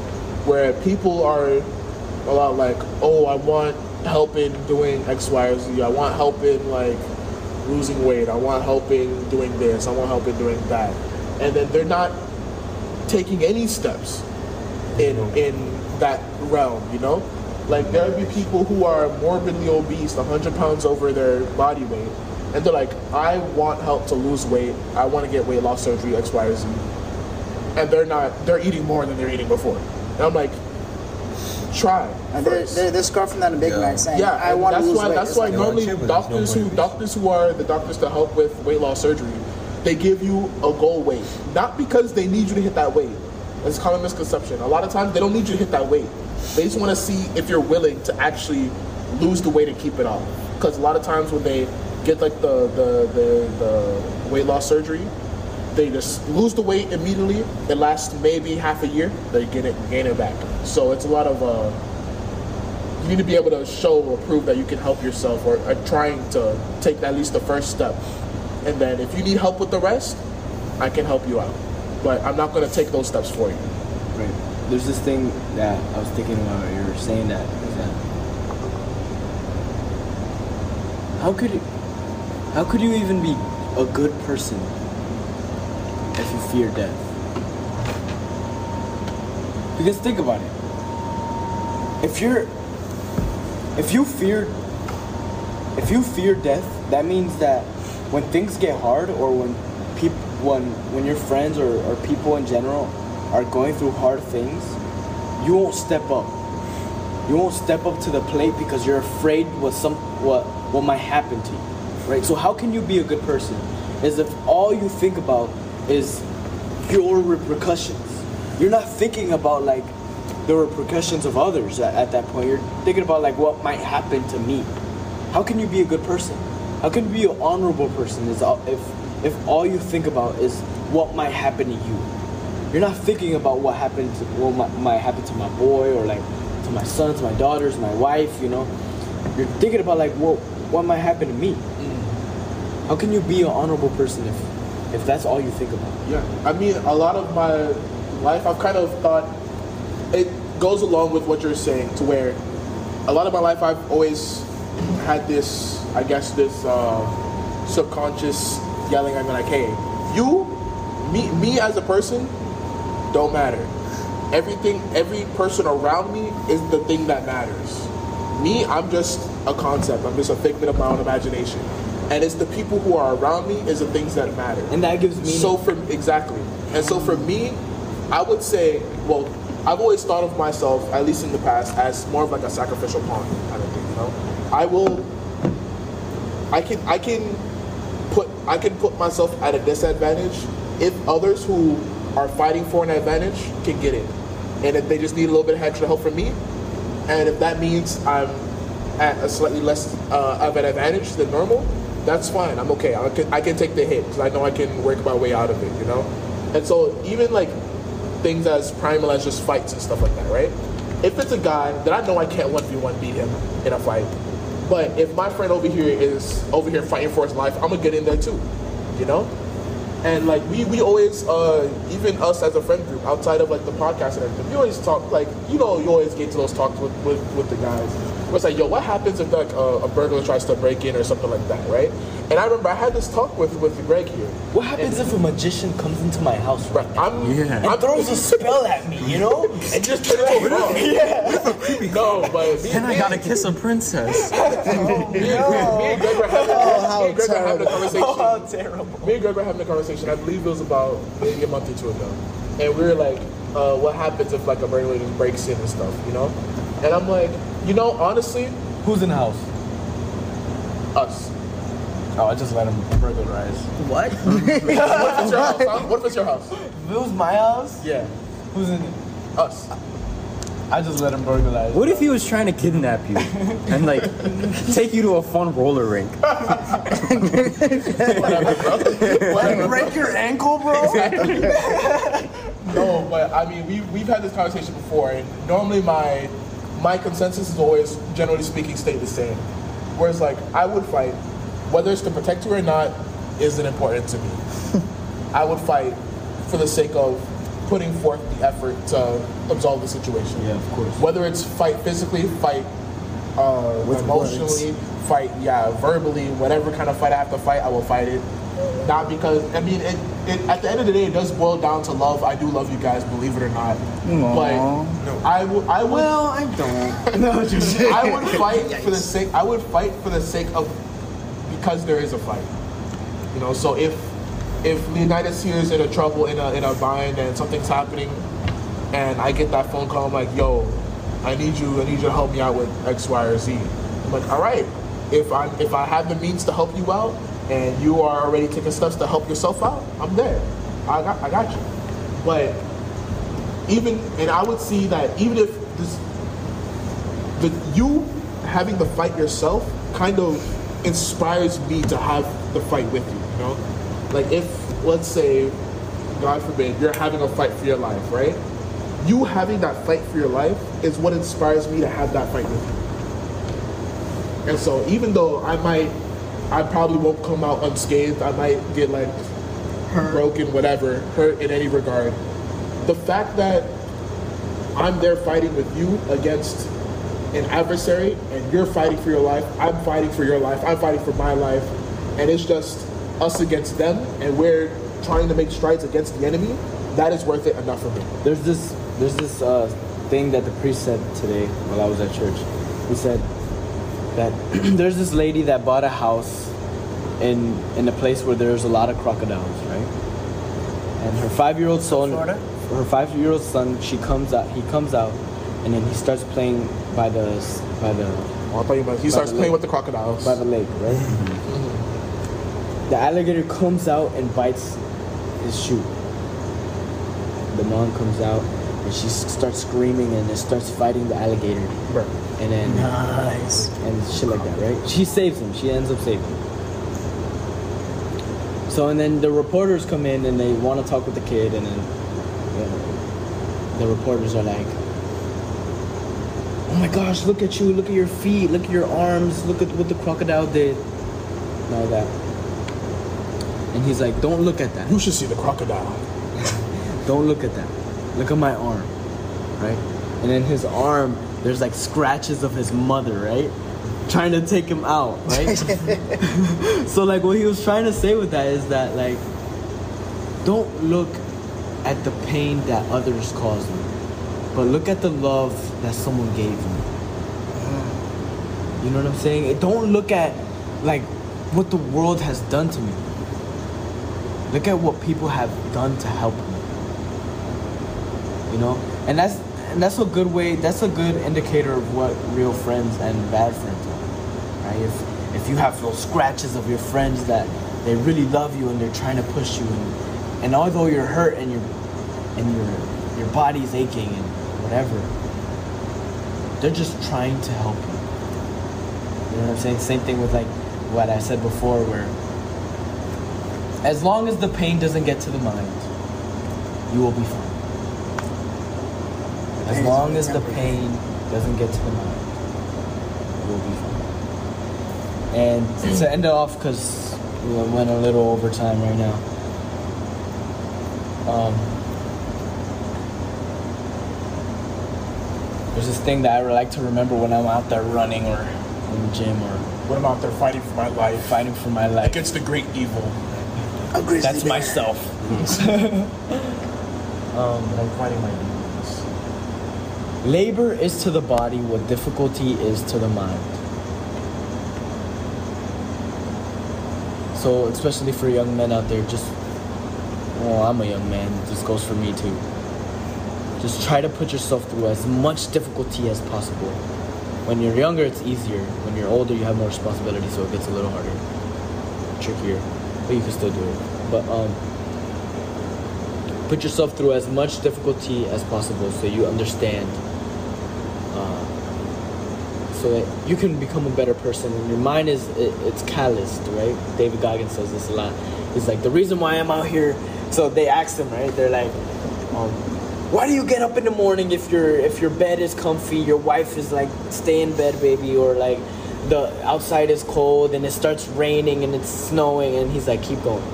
where people are a lot like, oh, I want help in doing X, Y, or Z. I want help in like losing weight. I want help in doing this. I want help in doing that. And then they're not taking any steps in in that realm, you know? Like there would be people who are morbidly obese, 100 pounds over their body weight, and they're like, I want help to lose weight. I want to get weight loss surgery, X, Y, or Z. And they're not, they're eating more than they're eating before. And I'm like, try. And they're, first. they're, they're scarfing down a Big Yeah. Mac saying, Yeah, I want to that's lose why weight. that's It's why like, normally to, doctors no who doctors who are the doctors to help with weight loss surgery, they give you a goal weight, not because they need you to hit that weight. It's a common misconception. A lot of times they don't need you to hit that weight. They just want to see if you're willing to actually lose the weight and keep it off. Because a lot of times when they get like the the, the, the weight loss surgery, they just lose the weight immediately. It lasts maybe half a year. They get it gain it back. So it's a lot of uh, you need to be able to show or prove that you can help yourself or are trying to take at least the first step. And then if you need help with the rest, I can help you out. But I'm not going to take those steps for you. Right. There's this thing that I was thinking about. You were saying that how could how could you even be a good person if you fear death? Because think about it. If you're if you fear if you fear death, that means that when things get hard or when people when when your friends or, or people in general are going through hard things, you won't step up. You won't step up to the plate because you're afraid what some what what might happen to you. Right? So how can you be a good person? Is if all you think about is your repercussions. You're not thinking about like the repercussions of others at, at that point. You're thinking about like what might happen to me. How can you be a good person? How can you be an honorable person is if if all you think about is what might happen to you? You're not thinking about what happened to what might, might happen to my boy or like to my sons, my daughters, my wife. You know, you're thinking about like what what might happen to me. Mm. How can you be an honorable person if if that's all you think about? Yeah, I mean, a lot of my life, I've kind of thought it goes along with what you're saying, to where a lot of my life, I've always had this, I guess, this uh, subconscious yelling. I'm like, hey, you, me, me as a person, don't matter. Everything, every person around me is the thing that matters. Me, I'm just a concept. I'm just a figment of my own imagination. And it's the people who are around me is the things that matter. And that gives me So for exactly, and so for me, I would say, well, I've always thought of myself, at least in the past, as more of like a sacrificial pawn kind of thing. You know, I will, I can, I can put, I can put myself at a disadvantage if others who are fighting for an advantage can get it, and if they just need a little bit of extra help from me, and if that means I'm at a slightly less uh, of an advantage than normal, that's fine. I'm okay. I can, I can take the hit because I know I can work my way out of it, you know? And so even like things as primal as just fights and stuff like that, right? If it's a guy that I know I can't 1v1 beat him in a fight, but if my friend over here is over here fighting for his life, I'm gonna get in there too, you know? And like we, we always, uh, even us as a friend group, outside of like the podcast and everything, we always talk like you know you always get to those talks with, with, with the guys. Where it's like, yo, what happens if like a, a burglar tries to break in or something like that, right? And I remember I had this talk with with Greg here. What happens if a magician comes into my house right now I'm Yeah. and throws a spell at me? You know, and just turn it over. yeah. No, but me, And I gotta kiss a princess. me, and- me and Greg were having, how me Greg were having a terrible. conversation. oh, terrible. me and Greg were having a conversation. I believe it was about maybe a month or two ago, and we were like, uh, "What happens if like a burglar just breaks in and stuff?" You know? And I'm like, you know, honestly, Who's in the house? us. Oh, I just let him burglarize. What? What if it's your house? Huh? What if it's your house? If it was my house, Yeah, who's in it? us. I just let him burglarize. What if he was trying to kidnap you and like take you to a fun roller rink? Whatever, bro. Whatever. Break your ankle, bro. No, but I mean, we we've had this conversation before, and normally my my consensus is always, generally speaking, stay the same. Whereas, like, I would fight, whether it's to protect you or not, isn't important to me. I would fight for the sake of putting forth the effort to absolve the situation. Yeah, of course. Whether it's fight physically, fight uh, With emotionally, fight yeah, verbally, whatever kind of fight I have to fight, I will fight it. Not because I mean, it, it, at the end of the day, it does boil down to love. I do love you guys, believe it or not. But I would, I would, well, I don't. no, just I would fight for the sake. I would fight for the sake of because there is a fight. You know, so if if Leonidas here is in a trouble in a in a bind and something's happening, and I get that phone call, I'm like, yo, I need you. I need you to help me out with X, Y, or Z. I'm like, all right. If I if I have the means to help you out, and you are already taking steps to help yourself out, I'm there. I got I got you. But even and I would see that even if this the you having the fight yourself kind of inspires me to have the fight with you, you know? Like if let's say, God forbid, you're having a fight for your life, right? You having that fight for your life is what inspires me to have that fight with you. And so even though I might I probably won't come out unscathed, I might get like broken, whatever, hurt in any regard. The fact that I'm there fighting with you against an adversary and you're fighting for your life, I'm fighting for your life, I'm fighting for my life, and it's just us against them and we're trying to make strides against the enemy, that is worth it enough for me. There's this there's this uh, thing that the priest said today while I was at church. He said that there's this lady that bought a house in in a place where there's a lot of crocodiles, right? And her five year old son, Florida? her five year old son, she comes out. He comes out, and then he starts playing by the by the oh, I'll tell you about he starts playing with the crocodiles. by the lake, right? Mm-hmm. The alligator comes out and bites his shoe. The mom comes out and she starts screaming and then starts fighting the alligator. Right. And then Nice. and shit like that, right? She saves him. She ends up saving him. So and then the reporters come in and they want to talk with the kid, and then you know, the reporters are like, "Oh my gosh, look at you! Look at your feet! Look at your arms! Look at what the crocodile did!" And all that. And he's like, "Don't look at that! You should see the crocodile. Don't look at that! Look at my arm, right?" And in his arm, there's like scratches of his mother, right? Trying to take him out, right? so like what he was trying to say with that is that like don't look at the pain that others caused you but look at the love that someone gave you you know what i'm saying It- don't look at like what the world has done to me look at what people have done to help me and that's and that's a good way that's a good indicator of what real friends and bad friends are right? If if you have those scratches of your friends that they really love you and they're trying to push you and, and although you're hurt and your and your your body's aching and whatever they're just trying to help you. You know what i'm saying? Same thing with like what i said before where as long as the pain doesn't get to the mind you will be fine as long as the pain doesn't get to the mind you will be fine and to end it off, because we went a little over time right now. Um, there's this thing that I like to remember when I'm out there running or in the gym or When I'm out there fighting for my life fighting for my life. against the great evil. A That's bear. myself. Um, and I'm fighting my demons. Labor is to the body what difficulty is to the mind. So, especially for young men out there, just, well, I'm a young man, this goes for me too. Just try to put yourself through as much difficulty as possible. When you're younger, it's easier. When you're older, you have more responsibility, so it gets a little harder, trickier, but you can still do it. But, um, put yourself through as much difficulty as possible so you understand uh, so that you can become a better person. And your mind is it, it's calloused, right? David Goggins says this a lot. He's like the reason why I'm out here. So they asked him, right? They're like, um, why do you get up in the morning if your if your bed is comfy, your wife is like stay in bed, baby, or like the outside is cold and it starts raining and it's snowing, and he's like, keep going.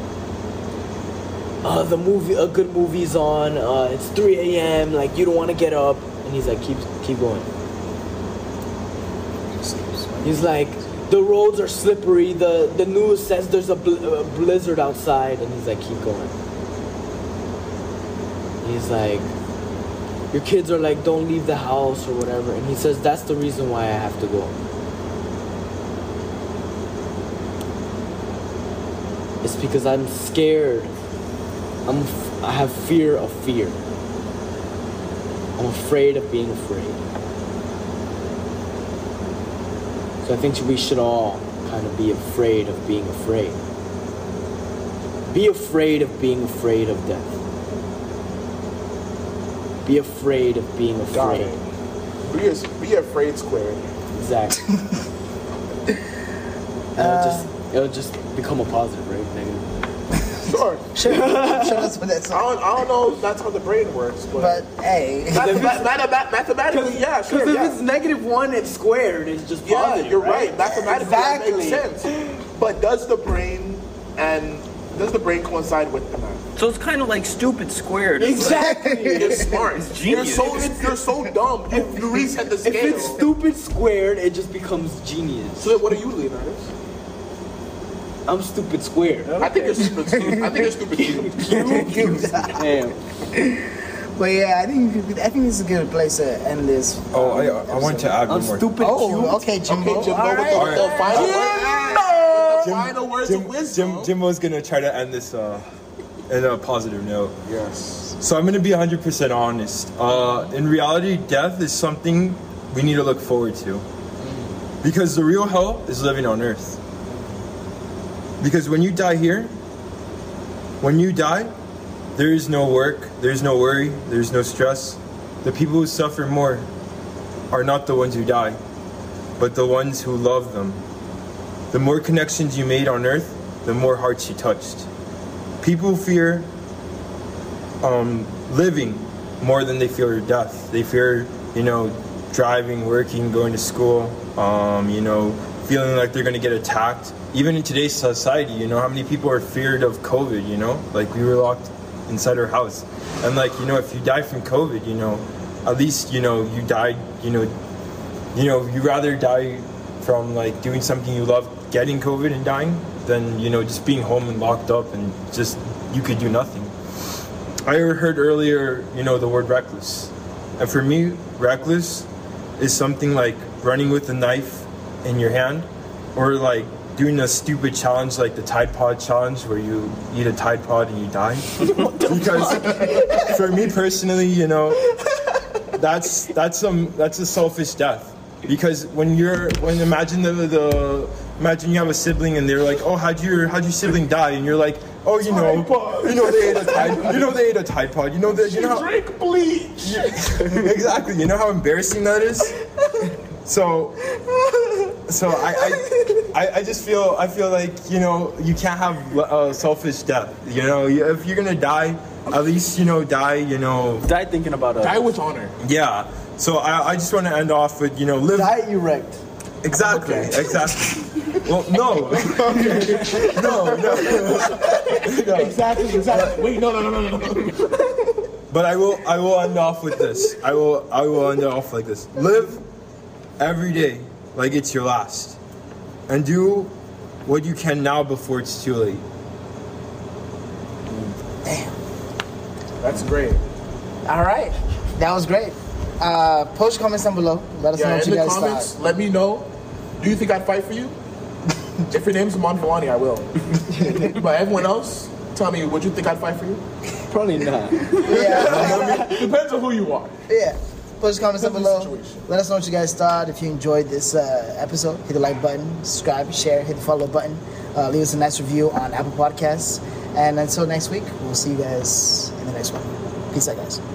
Uh, the movie, a good movie's on. Uh, it's 3 a.m. Like you don't want to get up, and he's like, keep keep going. He's like, the roads are slippery. The the news says there's a, bl- a blizzard outside, and he's like, keep going. He's like, your kids are like, don't leave the house or whatever, and he says that's the reason why I have to go. It's because I'm scared. I'm f- I have fear of fear. I'm afraid of being afraid. So I think we should all kind of be afraid of being afraid. Be afraid of being afraid of death. Be afraid of being afraid. Be, as- be afraid squared. Exactly. it'll just it'll just become a positive, right? Negative. Sure. Sure, sure that's what that's I don't, I don't know if that's how the brain works, but, But hey, Math- math- math- mathematically, yeah, sure, Because if yeah. it's negative one, it's squared. It's just Yeah, positive. you're right. Mathematically, Exactly. that makes sense. But does the brain and does the brain coincide with the math? So it's kind of like stupid squared. Exactly. You're smart. You're genius. so you're so dumb. If you reset the scale. if it's stupid squared, it just becomes genius. so what are you, Leonidas? I'm stupid squared. I think you're stupid. Cube. I think you're stupid. Cube. Damn. but yeah, I think I think this is a good place to end this. Oh, I, I want to add I'm one more. stupid Oh, cute. okay, Jimbo. Okay, Jimbo, All with right. the, the final words. Jim- final words Jim, of wisdom. Jim, Jimbo's gonna try to end this uh, in a positive note. Yes. So I'm gonna be 100% honest. Uh, in reality, death is something we need to look forward to, because the real hell is living on Earth. Because when you die here, when you die, there is no work, there's no worry, there's no stress. The people who suffer more are not the ones who die, but the ones who love them. The more connections you made on earth, the more hearts you touched. People fear um, living more than they fear death. They fear, you know, driving, working, going to school, um, you know, feeling like they're going to get attacked. Even in today's society, you know, how many people are feared of COVID, you know? Like, we were locked inside our house. And, like, you know, if you die from COVID, you know, at least, you know, you died, you know, you know, you rather die from like doing something you love, getting COVID and dying, than you know just being home and locked up and just you could do nothing. I heard earlier, you know, the word reckless, and for me, reckless is something like running with a knife in your hand, or like doing a stupid challenge like the Tide Pod challenge where you eat a Tide Pod and you die. because for me personally, you know, that's that's some that's a selfish death because when you're when imagine the, the imagine you have a sibling and they're like oh how'd your how'd your sibling die and you're like oh you know you know they ate a tide Pod. you know they ate a tide pod you know that you know how, Drink bleach. exactly you know how embarrassing that is so so I, I I I just feel I feel like you know you can't have a uh, selfish death you know if you're gonna die at least you know die you know Die thinking about us. Die with honor. yeah. So I, I just want to end off with you know live Die erect. exactly exactly. Well, no, no, no. Exactly. Exactly. Wait. No. No. No. No. No. no. But I will I will end off with this. I will I will end off like this. Live every day like it's your last, and do what you can now before it's too late. Damn. That's great. All right, that was great. Uh, post comments down below. Let us know Yeah. what In you the guys comments, thought. let me know. Do you think I'd fight for you? if your name's Amon Vawani, I will. but everyone else, tell me, would you think I'd fight for you? Probably not. Yeah, Depends on who you are. yeah. Post your comments down below. situation. Let us know what you guys thought. If you enjoyed this uh, episode, hit the like button, subscribe, share, hit the follow button. Uh, leave us a nice review on Apple Podcasts. And until next week, we'll see you guys in the next one. Peace out, guys.